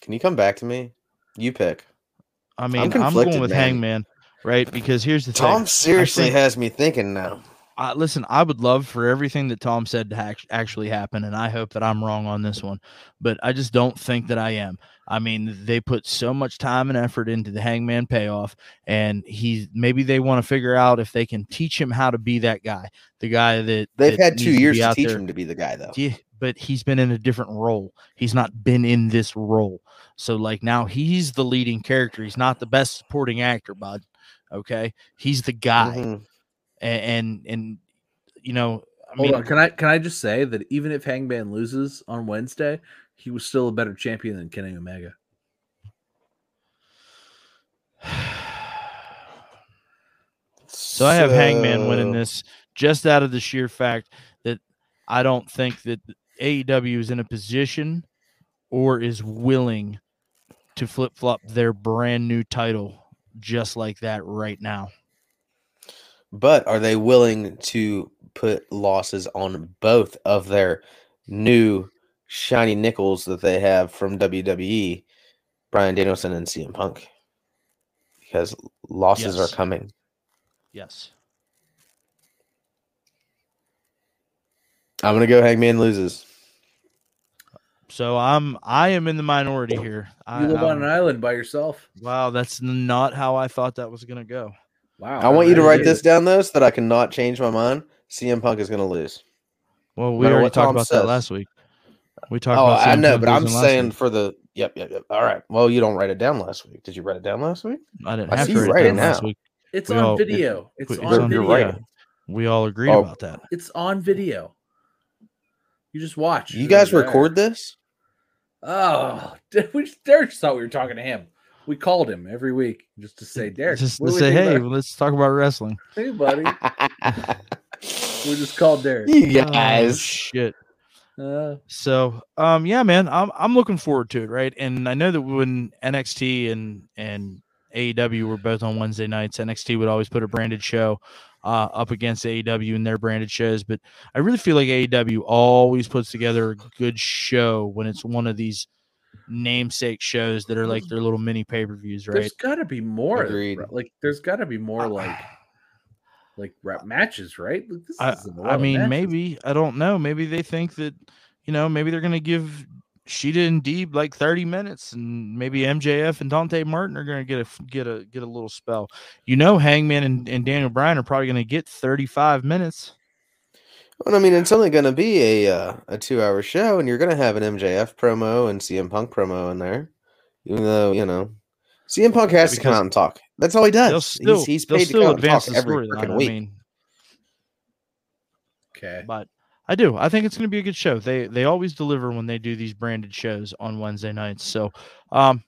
Can you come back to me? You pick. I mean, I'm, conflicted, going with man. Hangman, right? Because here's the Tom thing. Tom seriously think- has me thinking now. I, listen, I would love for everything that Tom said to act- actually happen, and I hope that I'm wrong on this one, but I just don't think that I am. I mean, they put so much time and effort into the Hangman payoff, and he's maybe they want to figure out if they can teach him how to be that guy, the guy that They've that had two years be to teach there. him to be the guy, though. Yeah, but he's been in a different role. He's not been in this role. So like now he's the leading character. He's not the best supporting actor, bud. Okay, he's the guy, Mhm. And, and and you know, I Hold mean, on, can I can I just say that even if Hangman loses on Wednesday, he was still a better champion than Kenny Omega. so I have Hangman winning this just out of the sheer fact that I don't think that AEW is in a position or is willing to flip flop their brand new title just like that right now. But are they willing to put losses on both of their new shiny nickels that they have from WWE, Bryan Danielson and CM Punk? Because losses Yes. are coming. Yes. I'm gonna go Hangman loses. So I'm I am in the minority here. I, You live on I'm- an um, island by yourself. wow, that's not how I thought that was gonna go. Wow. I want you to write is. this down though, so that I cannot change my mind. CM Punk is going to lose. Well, we matter already talked Tom about says. that last week. We talked Oh, about I know, Punk but I'm saying week. for the yep, yep, yep. All right. Well, you don't write it down last week. Did you write it down last week? I didn't I have see to you write it writing down last now. week. It's We on all- video. It's It's on on video. your writing. We all agreed Oh. about that. It's on video. You just watch. You guys record this? Oh, we just, Derek just thought we were talking to him. We called him every week just to say, Derek, Just to say, hey, about- let's talk about wrestling. hey, buddy. we just called Derek. you Oh, guys. shit. Uh, So, um, yeah, man, I'm I'm looking forward to it, right? And I know that when NXT and and AEW were both on Wednesday nights, NXT would always put a branded show uh, up against AEW and their branded shows. But I really feel like AEW always puts together a good show when it's one of these namesake shows that are like their little mini pay per views, right? There's got to be more. Agreed. Like, there's got to be more ah. like like rap matches, right? Like, this I, isn't a lot I mean, maybe I don't know. Maybe they think that you know, maybe they're gonna give Shida and Deeb like 30 minutes, and maybe MJF and Dante Martin are gonna get a get a get a little spell. You know, Hangman and, and Daniel Bryan are probably gonna get 35 minutes. Well, I mean, it's only going to be a uh, a two hour show, and you're going to have an MJF promo and CM Punk promo in there. Even though you know, CM Punk has to come out and talk. That's all he does. still he's he's they'll paid to come out and talk every storyline. freaking I week. mean, Okay. but I do. I think it's gonna be a good show. They they always deliver when they do these branded shows on Wednesday nights. So, um,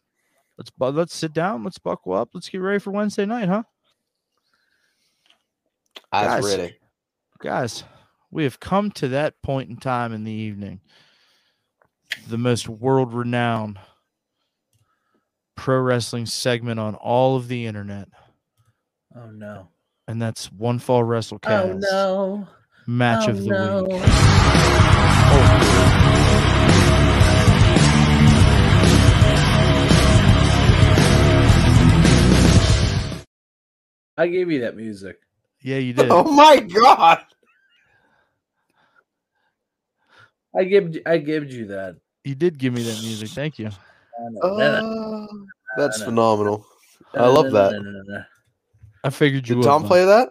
let's let's sit down. Let's buckle up. Let's get ready for Wednesday night, huh? I was Guys. ready. guys, we have come to that point in time in the evening. The most world renowned pro wrestling segment on all of the internet. Oh no. And that's One Fall WrestleCast Oh no. match oh, of the no. week. Oh, I gave you that music. yeah, you did. Oh my god! I gave I gave you that. You did give me that music. Thank you. Oh, that's phenomenal. I love that. I figured you Did would. Tom Mike. play that?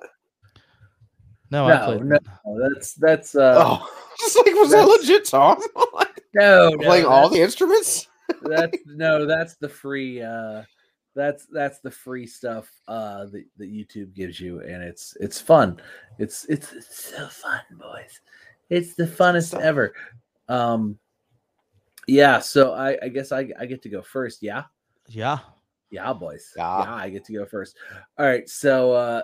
No, I No, played. no, no, that's that's uh oh, just like was that legit, Tom? no, no Playing all the instruments? that's no, that's the free uh that's that's the free stuff uh that, that YouTube gives you and it's it's fun. It's it's, it's so fun, boys. It's the funnest ever. Um yeah, so I I guess I I get to go first, yeah. Yeah. Yeah, boys. Yeah. Yeah. I get to go first. All right. So, uh,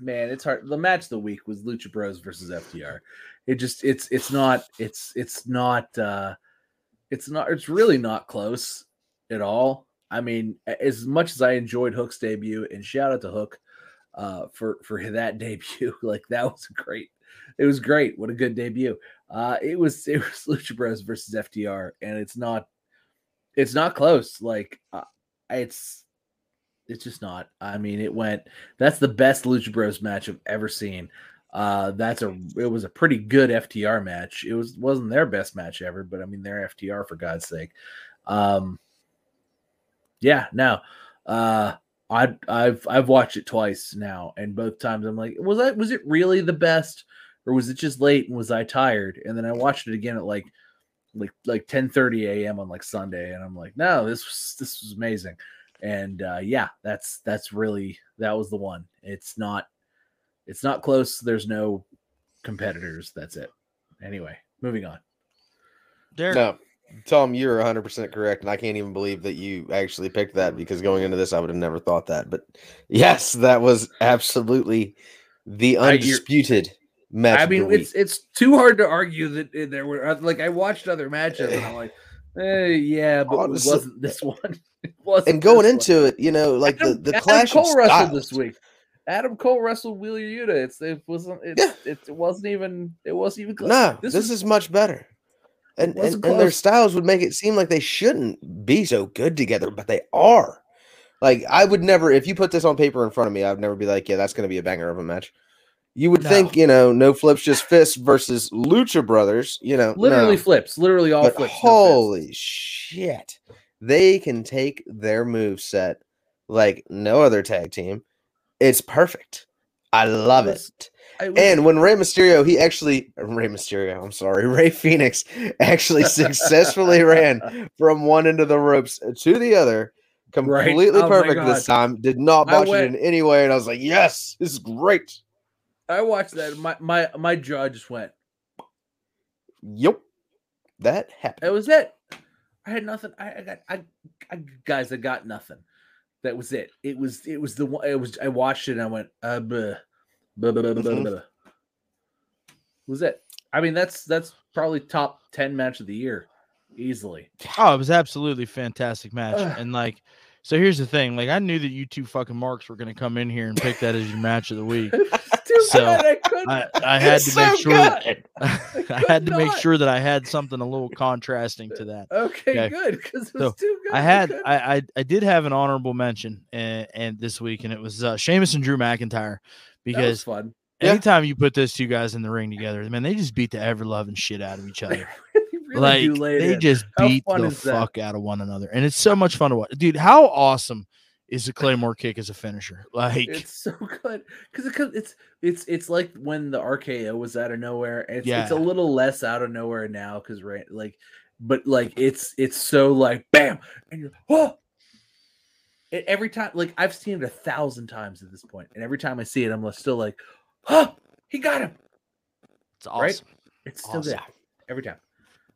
man, it's hard. The match of the week was Lucha Bros versus FTR. It just, it's, it's not, it's, it's not, uh, it's not, it's really not close at all. I mean, as much as I enjoyed Hook's debut, and shout out to Hook, uh, for for that debut, like that was great. It was great. What a good debut. Uh, it was it was Lucha Bros versus FTR, and it's not, it's not close. Like, uh, it's it's just not. I mean, it went. That's the best Lucha Bros match I've ever seen. Uh, that's a. It was a pretty good FTR match. It was wasn't their best match ever, but I mean, they're FTR for God's sake. Um, yeah, no. Uh, I I've I've watched it twice now, and both times I'm like, was that was it really the best, or was it just late and was I tired? And then I watched it again at like like like 10 30 a.m on like sunday and i'm like no this was this was amazing and uh yeah that's that's really that was the one it's not it's not close there's no competitors that's it anyway moving on Derek. No, Tom, you're 100 percent correct, and I can't even believe that you actually picked that because going into this, I would have never thought that. But yes, that was absolutely the I- you're- undisputed match. i the mean it's it's too hard to argue that there were uh, like i watched other matches and i'm like eh, yeah but Honestly- it wasn't this one wasn't and going this one. into it, you know, like the Adam- the Adam clash Cole of wrestled this week. Adam Cole wrestled Wheeler Yuta. It's it wasn't it, Yeah. it, it wasn't even it wasn't even close. No, This this, was- is much better. And, and, and their styles would make it seem like they shouldn't be so good together, but they are. Like I would never, if you put this on paper in front of me, I'd never be like, yeah, that's going to be a banger of a match. You would No. think, you know, no flips, just fists versus Lucha Brothers. You know, literally no. flips, literally all but flips. no holy shit, they can take their move set like no other tag team. It's perfect. I love was- it. I And when Rey Mysterio, he actually Rey Mysterio, I'm sorry, Rey Fenix actually successfully ran from one end of the ropes to the other, Right. completely Oh perfect this time. Did not botch it in any way, and I was like, "Yes, this is great." I watched that. My my my jaw just went. Yep, that happened. That was it. I had nothing. I, I got. I, I guys. I got nothing. That was it. It was. It was the one. It was. I watched it and I went. Uh, bleh, bleh, bleh, bleh, bleh, Mhm. bleh. Was it? I mean, that's that's probably top ten match of the year, easily. Oh, it was absolutely fantastic match. And like, so here's the thing. Like, I knew that you two fucking marks were gonna come in here and pick that as your match of the week. Too So, bad I. I, I had to It's make sure that, good. I had to make sure that I had something a little contrasting to that. okay, okay. good because it was So, too good. I had. I, I I did have an honorable mention and, and this week, and it was uh, Sheamus and Drew McIntyre because fun. Yeah. anytime you put those two guys in the ring together, man, they just beat the ever loving shit out of each other. Really do like lay it they in. just How beat the that? fuck out of one another, and it's so much fun to watch, dude. How awesome is the Claymore kick as a finisher? Like, It's so good because it, it's it's it's like when the RKO was out of nowhere. It's it's a little less out of nowhere now because right like, but like it's it's so like bam and you're oh. It, every time, like I've seen it a thousand times at this point, and every time I see it, I'm still like, "Oh, he got him!" it's awesome. Right? It's still Awesome. there every time.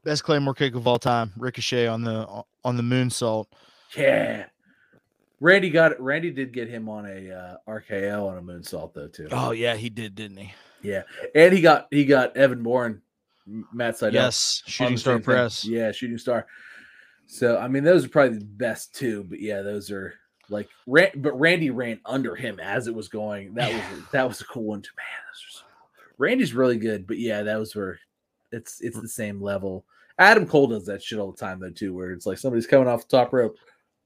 Best Claymore kick of all time. Ricochet on the on the moonsault. Yeah, Randy got it. Randy did get him on a uh, RKO on a moonsault though too. Oh yeah, he did, didn't he? Yeah, and he got he got Evan Bourne, Matt Sydal. yes, shooting star same thing. press. Yeah, shooting star. So I mean, those are probably the best two. But yeah, those are like, Ran- but Randy ran under him as it was going. That was that was a cool one too. Man, so. Randy's really good. But yeah, that was where it's it's the same level. Adam Cole does that shit all the time though too, where it's like somebody's coming off the top rope,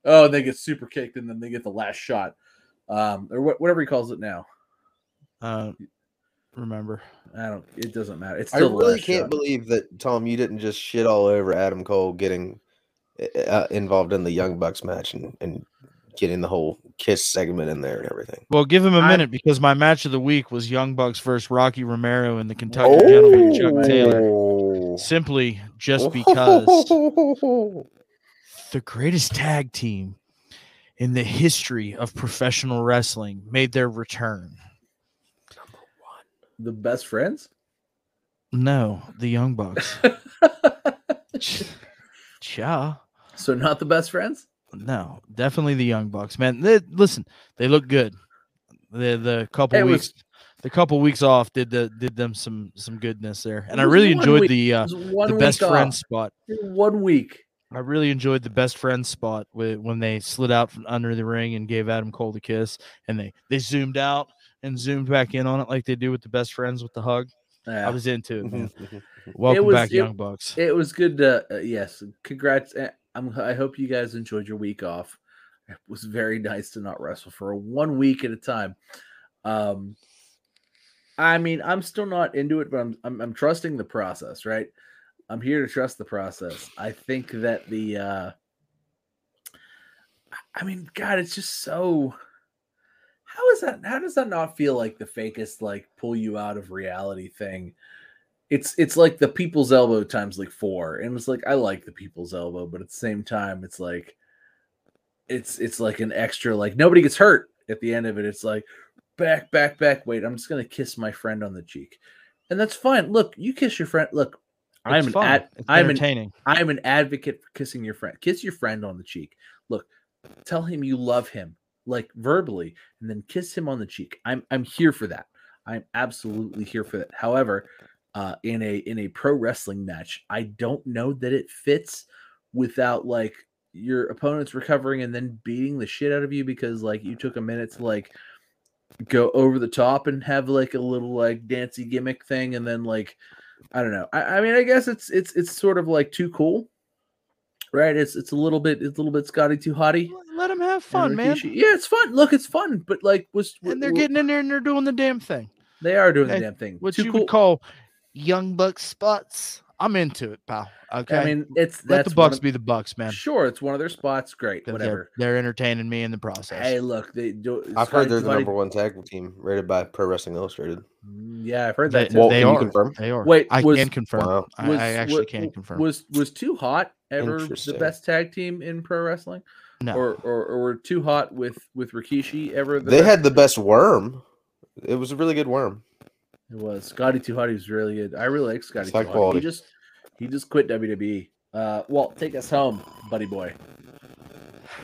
oh, and they get super kicked, and then they get the last shot, um, or wha- whatever he calls it now. Uh, remember? I don't. It doesn't matter. It's I still the really can't shot. believe that Tom, you didn't just shit all over Adam Cole getting uh, involved in the Young Bucks match and, and getting the whole kiss segment in there and everything. Well, give him a minute because my match of the week was Young Bucks versus Rocky Romero and the Kentucky oh! Gentleman Chuck Taylor. Oh. Simply just because the greatest tag team in the history of professional wrestling made their return. the best friends. No, the Young Bucks. yeah. so not the best friends. No, definitely the Young Bucks, man. They, listen, they look good. The the couple It was- weeks, the couple weeks off did the did them some some goodness there, and I really enjoyed week. the uh, the best off. friend spot. One week. I really enjoyed the best friend spot with, when they slid out from under the ring and gave Adam Cole the kiss, and they they zoomed out and zoomed back in on it like they do with the best friends with the hug. Yeah. I was into it. Welcome was- back, it- Young Bucks. It was good. To, uh, yes, congrats. I'm, I hope you guys enjoyed your week off. It was very nice to not wrestle for one week at a time. Um, I mean, I'm still not into it, but I'm, I'm I'm trusting the process. Right, I'm here to trust the process. I think that the. uh I mean, God, it's just so. How is that? How does that not feel like the fakest, like pull you out of reality thing? It's it's like the people's elbow times like four and it's like i like the people's elbow but at the same time it's like it's it's like an extra like nobody gets hurt at the end of it. It's like back back back wait i'm just gonna kiss my friend on the cheek. And that's fine. Look you kiss your friend look i'm It's an ad, It's i'm an i'm an advocate for kissing your friend. Kiss your friend on the cheek. Look tell him you love him like verbally and then kiss him on the cheek. I'm i'm here for that. I'm absolutely here for that. However uh, in a in a pro wrestling match. I don't know that it fits without like your opponent's recovering and then beating the shit out of you because like you took a minute to like go over the top and have like a little like dancey gimmick thing and then like I don't know. I, I mean I guess it's it's it's sort of like too cool. Right? It's it's a little bit it's a little bit Scotty too hotty. Let them have fun, man. Yeah, it's fun. Look, it's fun, but like was And they're getting in there and they're doing the damn thing. they are doing Hey, the damn thing. What Too you cool. would call young buck spots I'm into it, pal. Okay. I mean, it's let that's the Bucks of- be the Bucks, man. Sure, it's one of their spots. Great, whatever. They're, they're entertaining me in the process. Hey, look, they do. I've Scotty heard they're the Tuati- number one tag team rated by Pro Wrestling Illustrated. Mm, Yeah, I've heard they, that. too. Walt, they can you are. confirm? They are. Wait, I was- can confirm. Wow. I, Was- I actually wa- can confirm. Was was too hot ever the best tag team in pro wrestling, no. or, or or were too hot with with Rikishi ever? The They best? had the best worm. It was a really good worm. It was Scotty Too Hot. He was really good. I really like Scotty It's Too high Hot. quality. He just he just quit WWE. Uh, Walt, take us home, buddy boy.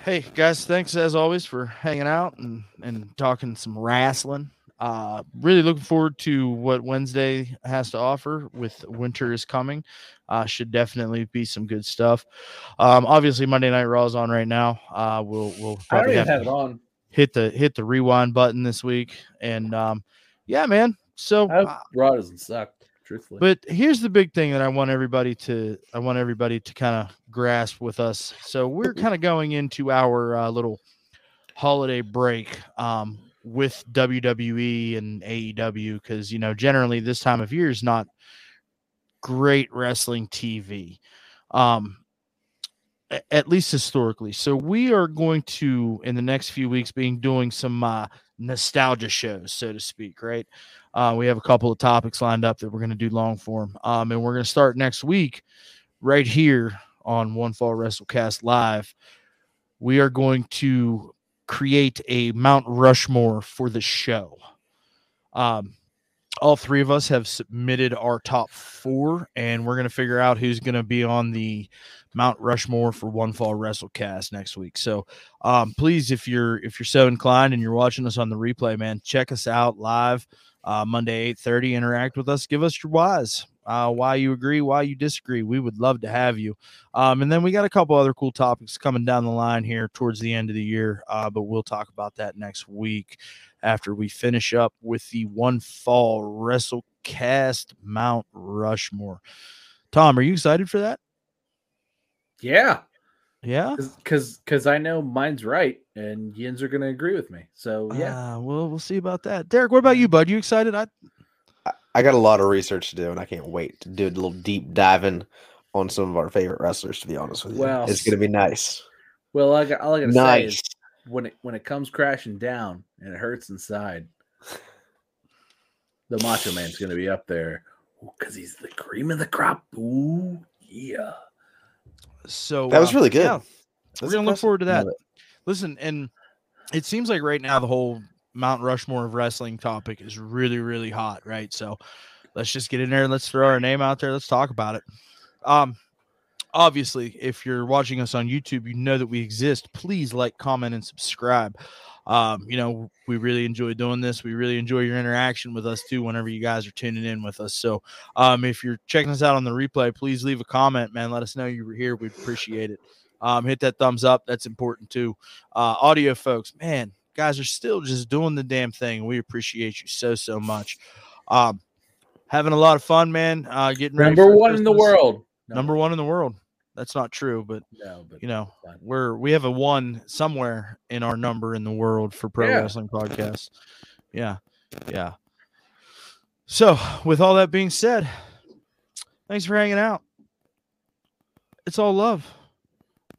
Hey guys, thanks as always for hanging out and and talking some wrestling. Uh, really looking forward to what Wednesday has to offer with winter is coming. Uh, should definitely be some good stuff. Um, obviously Monday Night Raw is on right now. Uh, we'll we'll probably even have have it on. hit the hit the rewind button this week. And um, yeah, man. So I hope Raw doesn't suck. Truthfully, but here's the big thing that I want everybody to I want everybody to kind of grasp with us. So we're kind of going into our uh, little holiday break um, with WWE and AEW because you know generally this time of year is not great wrestling TV, um, a- at least historically. So we are going to in the next few weeks being doing some uh, nostalgia shows, so to speak, right? Uh, we have a couple of topics lined up that we're going to do long form. Um, and we're going to start next week right here on One Fall WrestleCast Live. We are going to create a Mount Rushmore for the show. Um, all three of us have submitted our top four, and we're going to figure out who's going to be on the Mount Rushmore for One Fall WrestleCast next week. So, um, please, if you're if you're so inclined and you're watching us on the replay, man, check us out live uh, Monday, 8.30. Interact with us. Give us your whys, uh, why you agree, why you disagree. We would love to have you. Um, and then we got a couple other cool topics coming down the line here towards the end of the year, uh, but we'll talk about that next week after we finish up with the One Fall WrestleCast Mount Rushmore. Tom, are you excited for that? yeah, Yeah. because because I know mine's right, and Yins are going to agree with me. So yeah, Uh, well, we'll see about that. Derek, what about you, bud? You excited? I I- I got a lot of research to do, and I can't wait to do a little deep diving on some of our favorite wrestlers. To be honest with you, Well, it's going to be nice. well, I got, all I got to say Nice. is when it when it comes crashing down and it hurts inside, the Macho Man's going to be up there because he's the cream of the crop. Ooh, yeah. so That was uh, really good. yeah, we're gonna look forward to that. Listen, and it seems like right now the whole Mount Rushmore of wrestling topic is really, really hot, right? So let's just get in there and let's throw our name out there. Let's talk about it. Um, obviously, if you're watching us on YouTube, you know that we exist. Please like, comment, and subscribe. Um, you know, we really enjoy doing this. We really enjoy your interaction with us too whenever you guys are tuning in with us. So um, if you're checking us out on the replay, please leave a comment, man. Let us know you were here. We'd appreciate it. Um, hit that thumbs up. That's important too. Uh, audio folks, man, guys are still just doing the damn thing. We appreciate you so, so much. Um, having a lot of fun, man. Uh, getting ready Number one in the world. Number one in the world. That's not true, but No, but you know, we're we have a one somewhere in our number in the world for pro Yeah. wrestling podcasts. Yeah, yeah. So, with all that being said, thanks for hanging out. It's all love.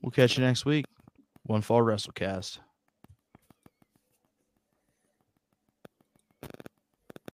We'll catch you next week. One Fall WrestleCast.